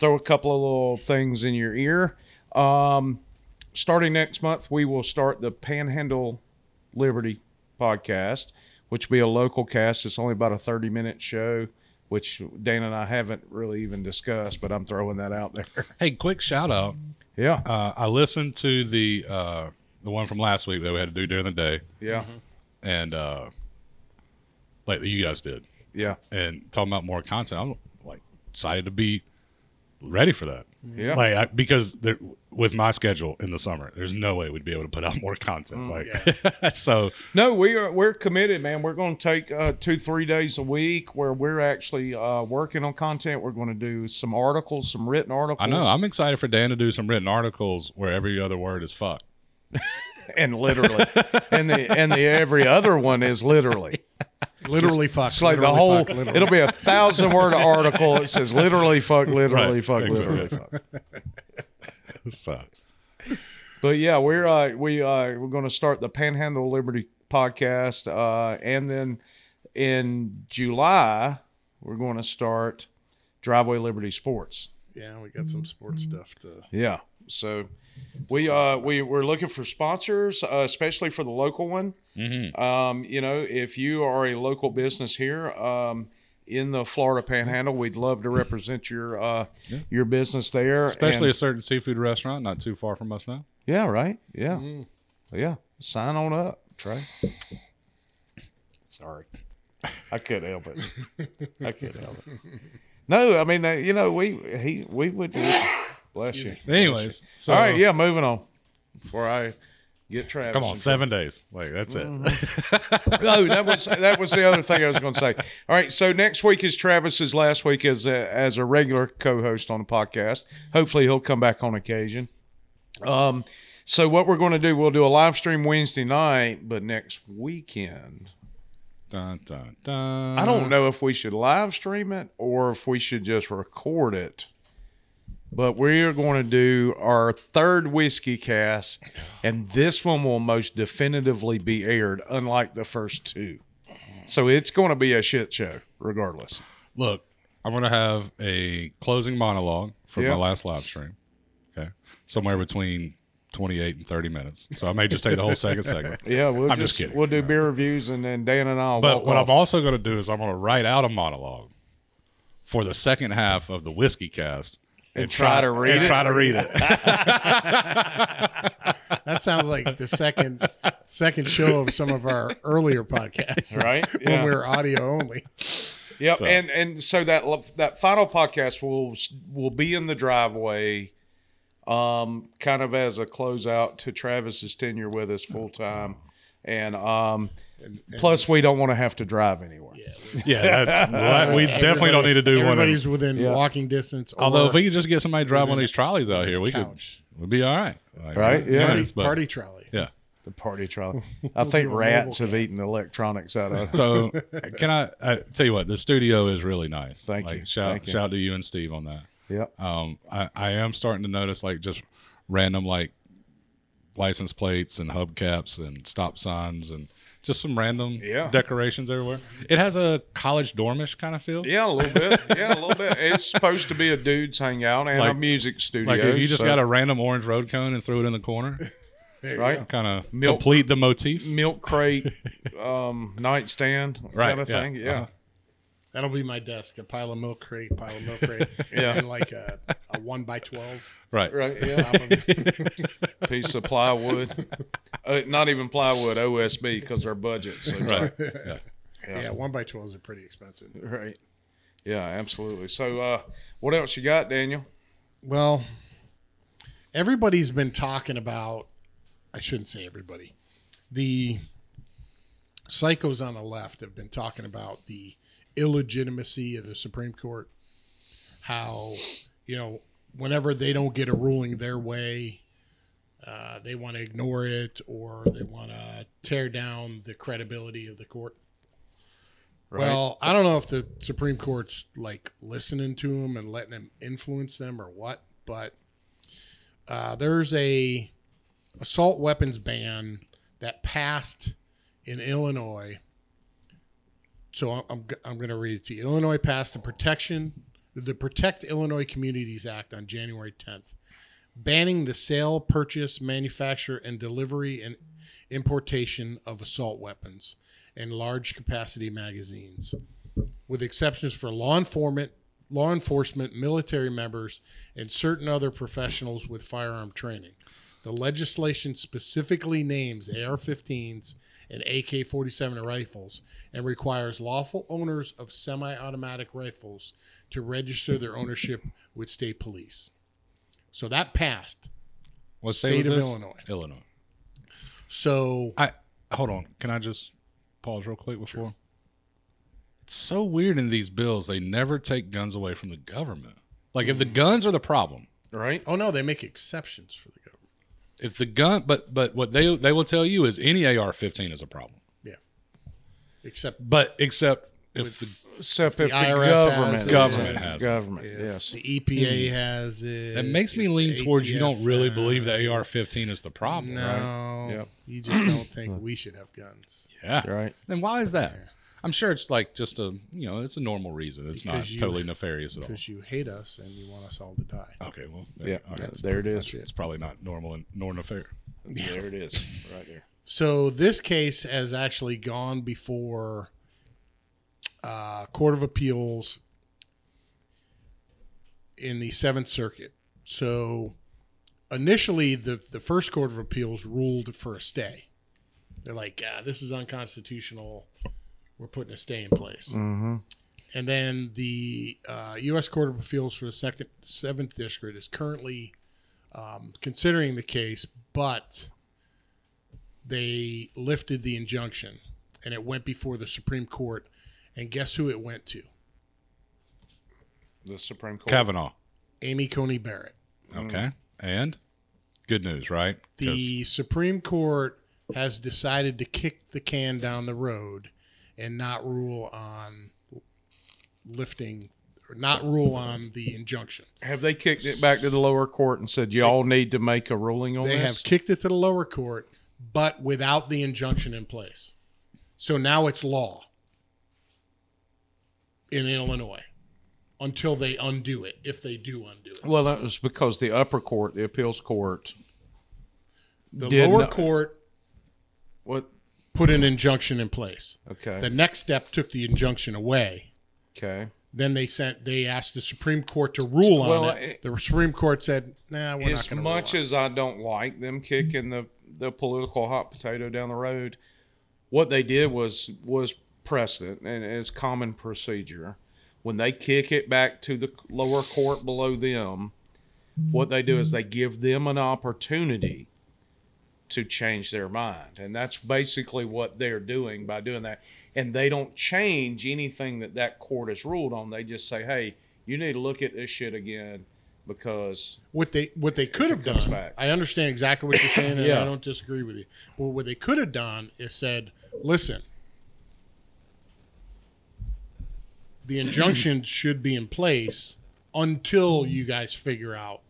throw a couple of little things in your ear. Um starting next month we will start the Panhandle Liberty podcast, which will be a local cast. It's only about a 30 minute show, which Dana and I haven't really even discussed, but I'm throwing that out there. hey, quick shout out. yeah. Uh, I listened to the uh, the one from last week that we had to do during the day, Yeah. And uh, like you guys did, Yeah. and talking about more content. I'm like excited to be ready for that. Yeah. Like I, because there, with my schedule in the summer, there's no way we'd be able to put out more content. like, so No, we are we're committed, man. We're going to take uh, two three days a week where we're actually uh, working on content. We're going to do some articles, some written articles. I know I'm excited for Dan to do some written articles where every other word is fuck. and literally, and the and the every other one is literally. Literally fuck. It's like the whole. fuck. It'll be a thousand word article. It says literally fuck, literally Right, fuck, exactly. literally fuck. So But yeah, we're uh, we uh, we're going to start the Panhandle Liberty podcast, uh, and then in July we're going to start Driveway Liberty Sports. yeah, we got some sports stuff to. Yeah. So we uh we we're looking for sponsors, uh, especially for the local one. Um, you know, if you are a local business here, um, in the Florida Panhandle, we'd love to represent your uh your business there. especially And- a certain seafood restaurant not too far from us now. yeah, right. Yeah, yeah. Sign on up, Trey. Sorry, I couldn't help it. I couldn't help it. No, I mean, uh, you know, we he we would. Bless you. Anyways, so All right, yeah, moving on. Before I get Travis. come on, seven days. Like that's it. no, that was that was the other thing I was going to say. All right, so next week is Travis's last week as a, as a regular co-host on the podcast. Hopefully, he'll come back on occasion. Um, so what we're going to do, we'll do a live stream Wednesday night, but next weekend, Dun, dun, dun. I don't know if we should live stream it or if we should just record it. But we are going to do our third whiskey cast, and this one will most definitively be aired, unlike the first two. So it's going to be a shit show, regardless. Look, I'm gonna have a closing monologue for Yeah. my last live stream. Okay, somewhere between 28 and 30 minutes. So I may just take the whole second segment. Yeah, we'll I'm just just, kidding. We'll do beer reviews, and then Dan and I'll But what off. I'm also going to do is I'm going to write out a monologue for the second half of the whiskey cast and, try to read and it? Try to read it. That sounds like the second second show of some of our earlier podcasts, Right? When we were audio only. Yep, So- and and so that that final podcast will will be in the driveway, um, kind of as a closeout to Travis's tenure with us full time, and um, plus we don't want to have to drive anywhere. yeah, that's well, we definitely don't need to do one. of- Everybody's within Yeah. walking distance. Or Although if we could just get somebody to drive one of these trolleys out here, we couch. could we'd be all right. Like, Right? Yeah. party, but- party trolley. yeah. The party trolley. I think rats have eaten the electronics out of it. So can I, I tell you what? The studio is really nice. Thank like, you. Shout Thank you. to you and Steve on that. Yep. Um, I, I am starting to notice like just random like license plates and hubcaps and stop signs and just some random Yeah. decorations everywhere. It has a college dormish kind of feel. Yeah, a little bit. Yeah, a little bit. It's supposed to be a dude's hangout and a music studio. Like if you just so- got a random orange road cone and threw it in the corner, right kind of complete the motif. milk crate, um, nightstand Right, kind of yeah. thing. Yeah. Uh-huh. That'll be my desk. A pile of milk crate, pile of milk crate, Yeah. and like a, a one by twelve. Right. Right. Yeah. Piece of plywood. Uh, not even plywood, OSB, because our budget's so tight. Right. Yeah. yeah, one by twelves are pretty expensive. Right. Yeah, absolutely. So, uh, what else you got, Daniel? Well, everybody's been talking about. I shouldn't say everybody. The psychos on the left have been talking about the illegitimacy of the Supreme Court. How, you know, whenever they don't get a ruling their way, uh, they want to ignore it or they want to tear down the credibility of the court. Well, I don't know if the Supreme Court's like listening to them and letting them influence them or what, but uh, there's a assault weapons ban that passed in Illinois. So I'm I'm, going to read it to you. Illinois passed the protection the Protect Illinois Communities Act on January 10th, banning the sale, purchase, manufacture, and delivery and importation of assault weapons and large capacity magazines, with exceptions for law enforcement, law enforcement, military members, and certain other professionals with firearm training. The legislation specifically names AR-15s and AK-47 rifles and requires lawful owners of semi-automatic rifles to register their ownership with state police. So that passed What state, State of this? Illinois. Illinois. So I hold on. Can I just pause real quick before? It's so weird in these bills. They never take guns away from the government. Like if the guns are the problem, Right? oh no, they make exceptions for the government. If the gun, but but what they they will tell you is any AR-15 is a problem. Yeah. Except But except if the Except if the IRS has government, it. Government has it. government, if yes. the EPA hmm. has it. that makes me lean the towards you don't really has believe the. AR-15 is the problem. No, Yep. you just don't think we should have guns. Yeah. Right. Then why is that? I'm sure it's like just a you know it's a normal reason. It's not you- totally nefarious at all. Because you hate us and you want us all to die. Okay, well Yeah. all right. there it is. That's. It's probably not normal and nor nefarious. There it is. Right there. So this case has actually gone before uh, Court of Appeals in the Seventh Circuit. So initially, the the first Court of Appeals ruled for a stay. They're like, ah, "This is unconstitutional. We're putting a stay in place." Mm-hmm. And then the uh, U.S. Court of Appeals for the second seventh district is currently um, considering the case, but they lifted the injunction, and it went before the Supreme Court. And guess who it went to? The Supreme Court. Kavanaugh. Amy Coney Barrett. Okay, and good news, right? 'Cause- The Supreme Court has decided to kick the can down the road and not rule on lifting or not rule on the injunction. Have they kicked it back to the lower court and said y'all need to make a ruling on this? They this? have kicked it to the lower court, but without the injunction in place. So now it's law in Illinois until they undo it, if they do undo it. well, that was because the upper court, the appeals court, The lower court what? Put an injunction in place. Okay. The next step took the injunction away. okay. Then they sent they asked the Supreme Court to rule on Well, it. it- The Supreme Court said, "Nah, we're not As going to much as I don't like them kicking the the political hot potato down the road, what they did was was precedent and it's common procedure. When they kick it back to the lower court below them, what they do is they give them an opportunity to change their mind. And that's basically what they're doing by doing that. And they don't change anything that that court has ruled on. They just say, hey, you need to look at this shit again because what they what they could have done. back. I understand exactly what you're saying, and Yeah. I don't disagree with you. But what they could have done is said, "Listen, the injunction should be in place until you guys figure out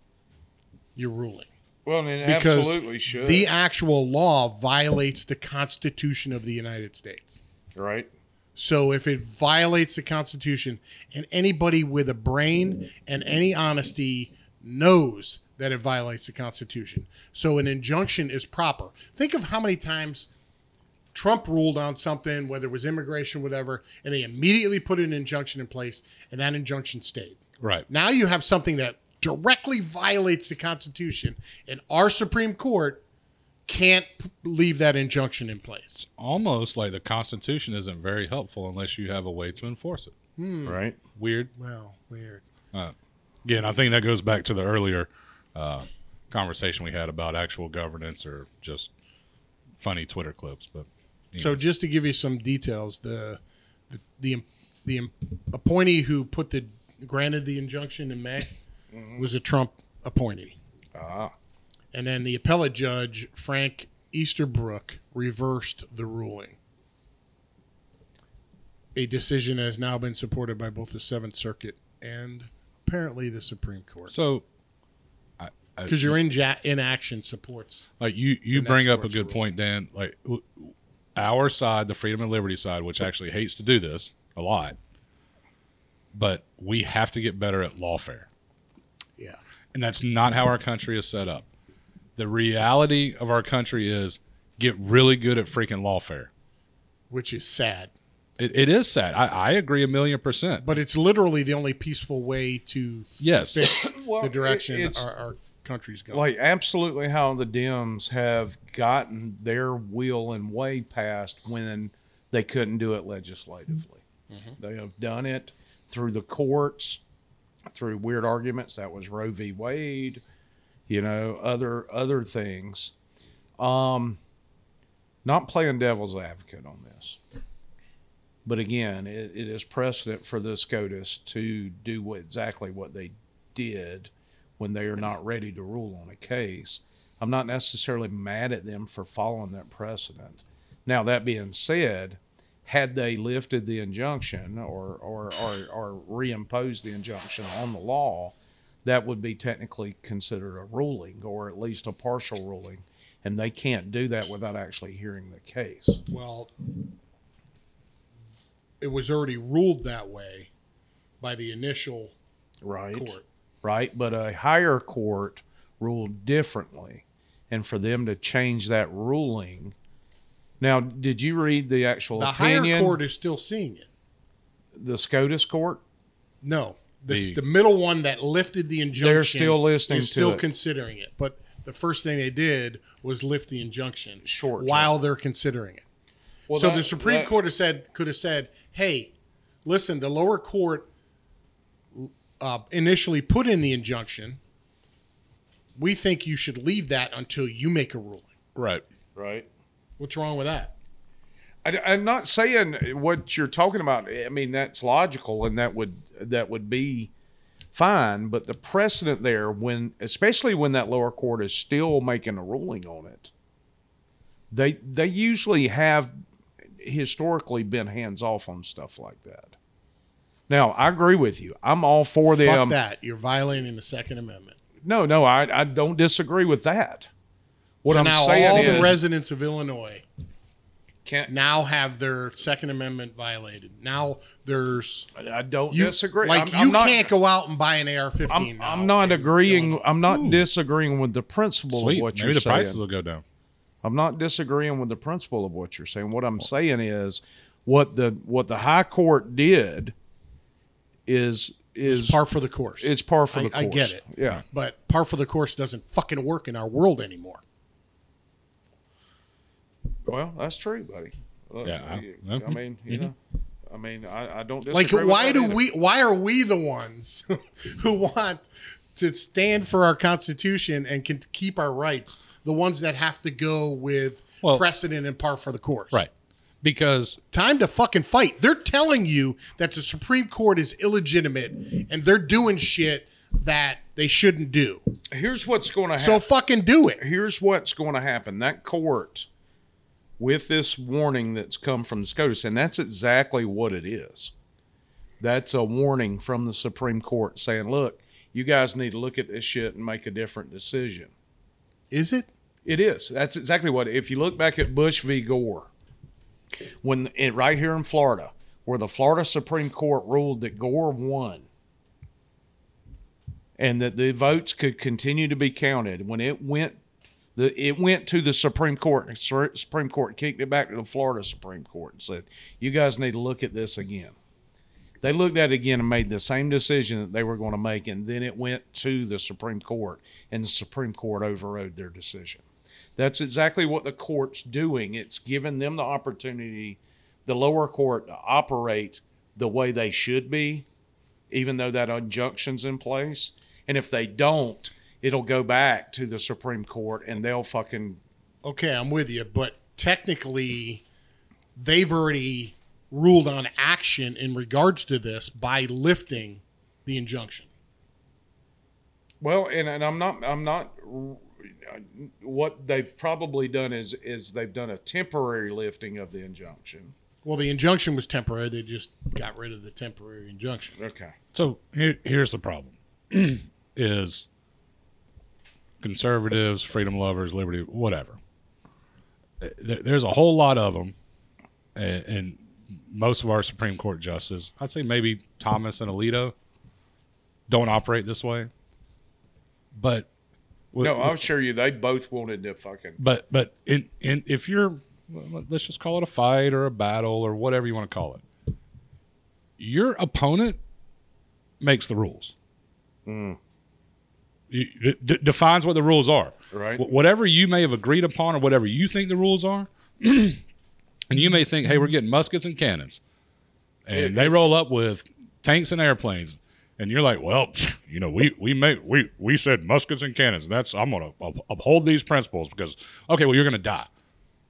your ruling." Well, it Because absolutely should. the actual law violates the Constitution of the United States. right? So if it violates the Constitution, and anybody with a brain and any honesty knows that it violates the Constitution, so an injunction is proper. Think of how many times Trump ruled on something, whether it was immigration, whatever, and they immediately put an injunction in place, and that injunction stayed. right. Now you have something that directly violates the Constitution, and our Supreme Court can't leave that injunction in place. Almost like the Constitution isn't very helpful unless you have a way to enforce it. Right. Weird. Well, weird. Again, I think that goes back to the earlier uh, conversation we had about actual governance or just funny Twitter clips. But So just to give you some details, the the the, the appointee who put the granted the injunction in May was a Trump appointee, Ah, and then the appellate judge Frank Easterbrook reversed the ruling. A decision has now been supported by both the Seventh Circuit and apparently the Supreme Court. so, Because your in inaction supports. like you, you bring up a good point, Dan. Like w- our side, the freedom and liberty side, which actually hates to do this a lot, but we have to get better at lawfare. Yeah. And that's not how our country is set up. The reality of our country is get really good at freaking lawfare. Which is sad. It, it is sad. I, I agree a million percent. But it's literally the only peaceful way to Yes. fix Well, the direction it- our, our country's going. like absolutely how the Dems have gotten their will and way past when they couldn't do it legislatively. Mm-hmm. They have done it through the courts, through weird arguments. That was Roe v. Wade. you know, other other things. Um, not playing devil's advocate on this, but again, it, it is precedent for the SCOTUS to do what, exactly what they did when they are not ready to rule on a case. I'm not necessarily mad at them for following that precedent. Now, that being said, had they lifted the injunction or, or, or, or reimposed the injunction on the law, that would be technically considered a ruling or at least a partial ruling. And they can't do that without actually hearing the case. Well, it was already ruled that way by the initial Right. court. Right. But a higher court ruled differently. And for them to change that ruling. Now, did you read the actual The opinion? higher court is still seeing it. the SCOTUS court? No, the, The- the middle one that lifted the injunction. They're still listening is to still it. considering it. But the first thing they did was lift the injunction Short while they're considering it. Well, so that- the Supreme that- Court has said could have said, "Hey, listen, the lower court uh, initially put in the injunction. We think you should leave that until you make a ruling." Right. Right. What's wrong with that? I, I'm not saying what you're talking about. I mean, that's logical, and that would that would be fine. But the precedent there, when especially when that lower court is still making a ruling on it, they they usually have historically been hands off on stuff like that. Now, I agree with you. I'm all for Fuck them. that. You're violating the Second Amendment. No, no, I I don't disagree with that. What so I'm now saying all is, the residents of Illinois can't, now have their Second Amendment violated. Now there's I don't you disagree. Like I'm- I'm you not- can't go out and buy an AR-15. I'm, now I'm not agreeing. go- I'm not disagreeing with the principle Sweet. of what Maybe you're the saying. prices will go down. I'm not disagreeing with the principle of what you're saying. What I'm saying is what the what the high court did is is It's par for the course. it's par for I- the course. I get it. Yeah. but par for the course doesn't fucking work in our world anymore. Well, that's true, buddy. Look, Yeah, I- I, mean, you mm-hmm. know, I mean, I, I don't Like, why do either. we? Why are we the ones who want to stand for our Constitution and can keep our rights? The ones that have to go with Well- precedent and par for the course. Right. Because Time to fucking fight. They're telling you that the Supreme Court is illegitimate and they're doing shit that they shouldn't do. Here's what's going to happen. So fucking do it. here's what's going to happen. That court, with this warning that's come from the SCOTUS, and that's exactly what it is. That's a warning from the Supreme Court saying, look, you guys need to look at this shit and make a different decision. Is it? It is. That's exactly what. If you look back at Bush v. Gore, when it, right here in Florida, where the Florida Supreme Court ruled that Gore won, and that the votes could continue to be counted, when it went, the it went to the Supreme Court, the Supreme Court kicked it back to the Florida Supreme Court and said, "You guys need to look at this again." They looked at it again and made the same decision that they were going to make, and then it went to the Supreme Court, and the Supreme Court overrode their decision. That's exactly what the court's doing. It's giving them the opportunity, the lower court, to operate the way they should be, even though that injunction's in place. And if they don't, it'll go back to the Supreme Court and they'll fucking Okay, I'm with you, but technically, they've already ruled on action in regards to this by lifting the injunction. Well, and, and I'm not I'm not what they've probably done is is they've done a temporary lifting of the injunction. Well, the injunction was temporary. They just got rid of the temporary injunction. Okay. So here, here's the problem: is conservatives, freedom lovers, liberty, whatever. There, there's a whole lot of them, and, and most of our Supreme Court justices, I'd say maybe Thomas and Alito, don't operate this way. But with- No, I'll assure you, they both wanted to fucking. but but in in if you're let's just call it a fight or a battle or whatever you want to call it your opponent makes the rules Mm. D- defines what the rules are Right. Wh- whatever you may have agreed upon or whatever you think the rules are and you may think hey we're getting muskets and cannons and they roll up with tanks and airplanes and you're like, well, you know, we we made we we said muskets and cannons. And That's I'm gonna up- uphold these principles because okay, well, you're gonna die.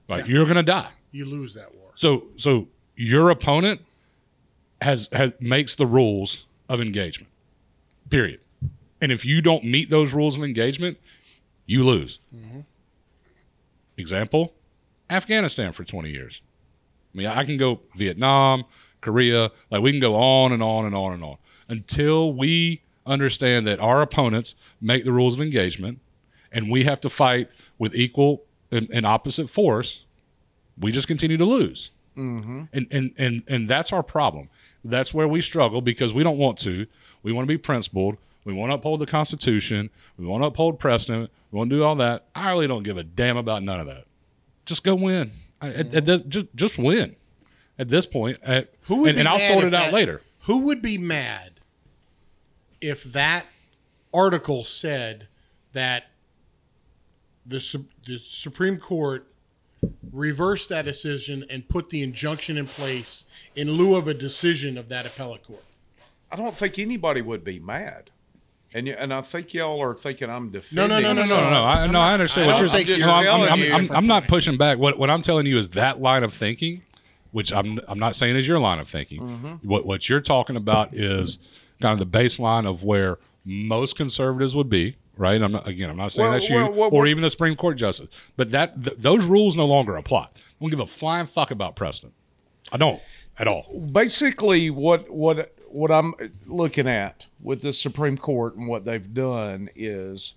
Like you're gonna die. You lose that war. So so your opponent has has makes the rules of engagement. Period. And if you don't meet those rules of engagement, you lose. Mm-hmm. Example: Afghanistan for 20 years. I mean, I can go Vietnam, Korea, like we can go on and on and on and on until we understand that our opponents make the rules of engagement and we have to fight with equal and, and opposite force. We just continue to lose. Mm-hmm. And, and and and that's our problem. That's where we struggle because we don't want to. We want to be principled. We want to uphold the Constitution. We want to uphold precedent. We want to do all that. I really don't give a damn about none of that. Just go win. I, at- at just just win. At this point, Who would and, be and I'll sort if it out later. Who would be mad if that article said that the, the Supreme Court reversed that decision and put the injunction in place in lieu of a decision of that appellate court? I don't think anybody would be mad. And y- and I think y'all are thinking I'm no, defending. no, no, No, no, no. I, no, I understand I what you're saying. No, I'm, I'm, you- I'm, I'm not pushing back. What, what I'm telling you is that line of thinking, which I'm, I'm not saying is your line of thinking. Mm-hmm. What, what you're talking about is kind of the baseline of where most conservatives would be. Right. I'm not, again, I'm not saying Well, that's you well, well, or even the Supreme Court justice, but that th- those rules no longer apply. I don't give a flying fuck about precedent. I don't at all. basically what what what I'm looking at with the Supreme Court and what they've done is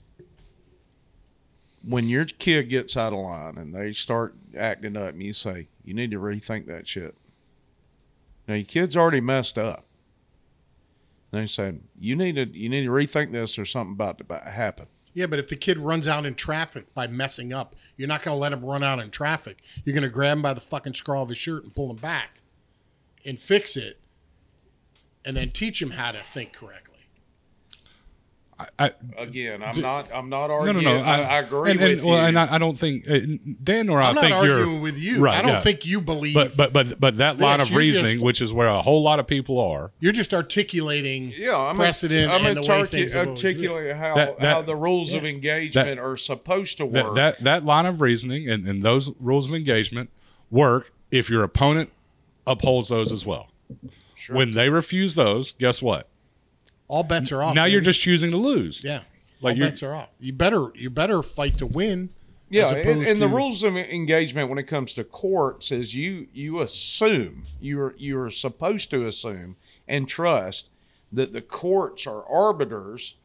when your kid gets out of line and they start acting up and you say you need to rethink that shit. Now your kid's already messed up. And they said you need to you need to rethink this or something about to happen. Yeah, but if the kid runs out in traffic by messing up, you're not going to let him run out in traffic. You're going to grab him by the fucking scrawl of his shirt and pull him back and fix it and then teach them how to think correctly. I, Again, I'm not I'm not no, arguing. no, no. I, I agree and, and, with well, you. and I, I don't think uh, Dan or I I'm not arguing you're with you. Right, I don't yeah. think you believe. But but but but that line of reasoning, just- which is where a whole lot of people are, you're just articulating yeah, I'm precedent I'm and the way articu- things have always been. articulating how, That- that- how the rules of engagement are supposed to work. that that that line of reasoning and, and those rules of engagement work if your opponent upholds those as well. When they refuse those, guess what? All bets are off. now you're just choosing to lose. yeah. like all bets are off. You better you better fight to win. Yeah, as and, opposed and the rules of engagement when it comes to courts is you you assume you're you're supposed to assume and trust that the courts are arbiters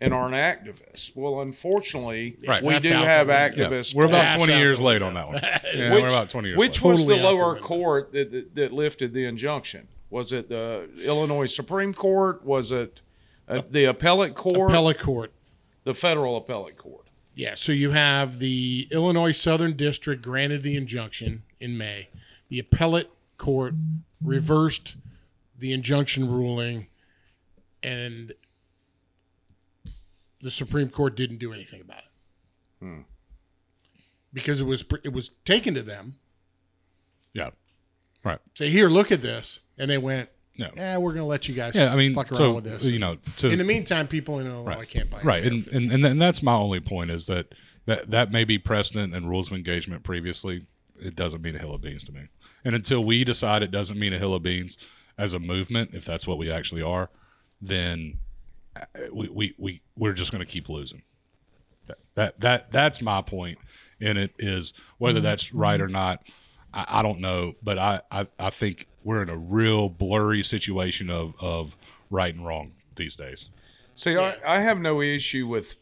and aren't activists. Well, unfortunately, Right. we That's do have the window. Yeah. activists. We're about That's 20 years late on that one. Yeah, which, we're about 20 years which late. was Totally the out the lower court that, that that lifted the injunction? Was it the Illinois Supreme Court? Was it uh, the appellate court? Appellate court. the federal appellate court. Yeah, so you have the Illinois Southern District granted the injunction in May. The appellate court reversed the injunction ruling, and the Supreme Court didn't do anything about it because it was it was taken to them. Yeah. Right. Say, here, look at this, and they went, Yeah. "Yeah, we're going to let you guys Yeah, I mean, fuck around so, with this." you know, to, in the meantime, people in Illinois can't buy right. and, and and and that's my only point is that that that may be precedent and rules of engagement previously. It doesn't mean a hill of beans to me. And until we decide it doesn't mean a hill of beans as a movement if that's what we actually are then uh, we we, we we're just going to keep losing. That, that that that's my point in it is whether that's right or not I, I don't know but I, I i think we're in a real blurry situation of of right and wrong these days See, I, I have no issue with.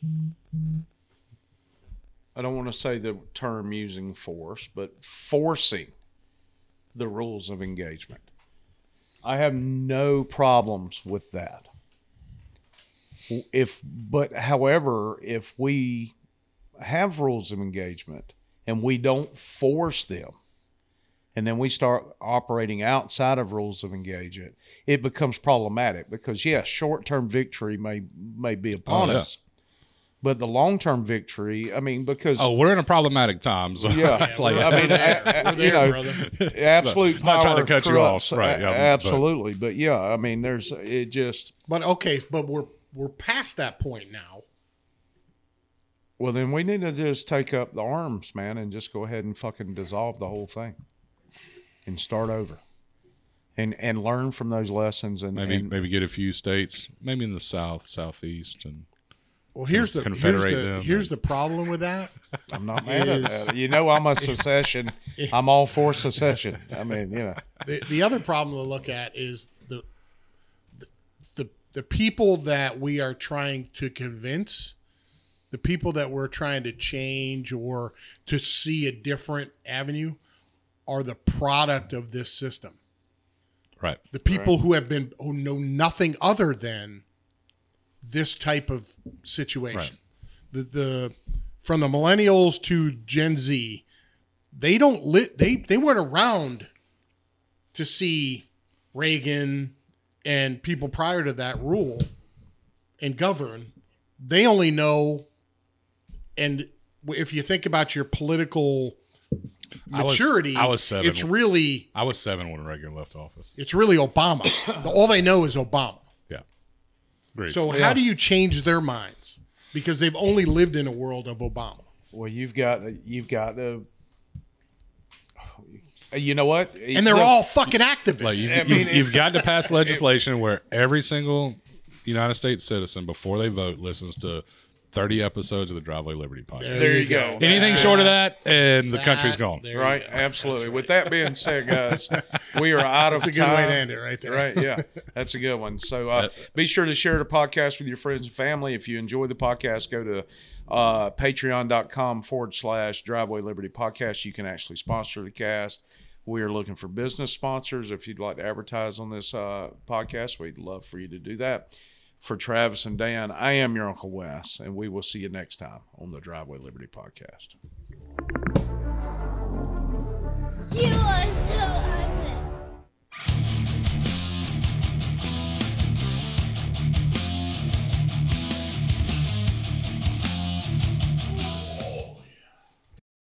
I don't want to say the term using force, but forcing the rules of engagement. I have no problems with that. If, but however, if we have rules of engagement and we don't force them, and then we start operating outside of rules of engagement, it becomes problematic because yes, short term victory may may be upon Oh, yeah. us, But the long term victory, I mean, because Oh, we're in a problematic time. So Yeah. like, I mean, a- a- We're you there, know, brother. absolute power. not trying to cut you off, right, A- yeah, but- absolutely. But yeah, I mean, there's it just. But okay, but we're we're past that point now. Well, then we need to just take up the arms, man, and just go ahead and fucking dissolve the whole thing, and start over, and and learn from those lessons. And maybe and, maybe get a few states, maybe in the south, southeast, and Well, here's the here's the, them. here's the problem with that. I'm not mad at that. You know, I'm a secession. I'm all for secession. I mean, you know, the, the other problem to look at is the, the the the people that we are trying to convince, the people that we're trying to change or to see a different avenue, are the product of this system. right. The people who have been who know nothing other than this type of situation. The the from the millennials to Gen Z, they don't lit they they weren't around to see Reagan and people prior to that rule and govern. They only know and if you think about your political I was- maturity, I was seven. it's really I was seven when Reagan left office. it's really Obama. All they know is Obama. Yeah. Great. So how do you change their minds? Because they've only lived in a world of Obama. well, you've got you've got to. You know what? And they're all fucking activists. like you, I mean, you, you've got to pass legislation where every single United States citizen before they vote listens to 30 episodes of the Driveway Liberty podcast. There you go. Anything short of that, and the That- country's gone. there Right, go. absolutely. With that being said, guys, we are out of time. That's a good time. way to end it right there. Right, yeah, that's a good one. So uh, be sure to share the podcast with your friends and family. If you enjoy the podcast, go to uh, patreon.com forward slash driveway liberty podcast. You can actually sponsor the cast. We are looking for business sponsors. If you'd like to advertise on this uh, podcast, we'd love for you to do that. For Travis and Dan, I am your Uncle Wes, and we will see you next time on the Driveway Liberty podcast. You are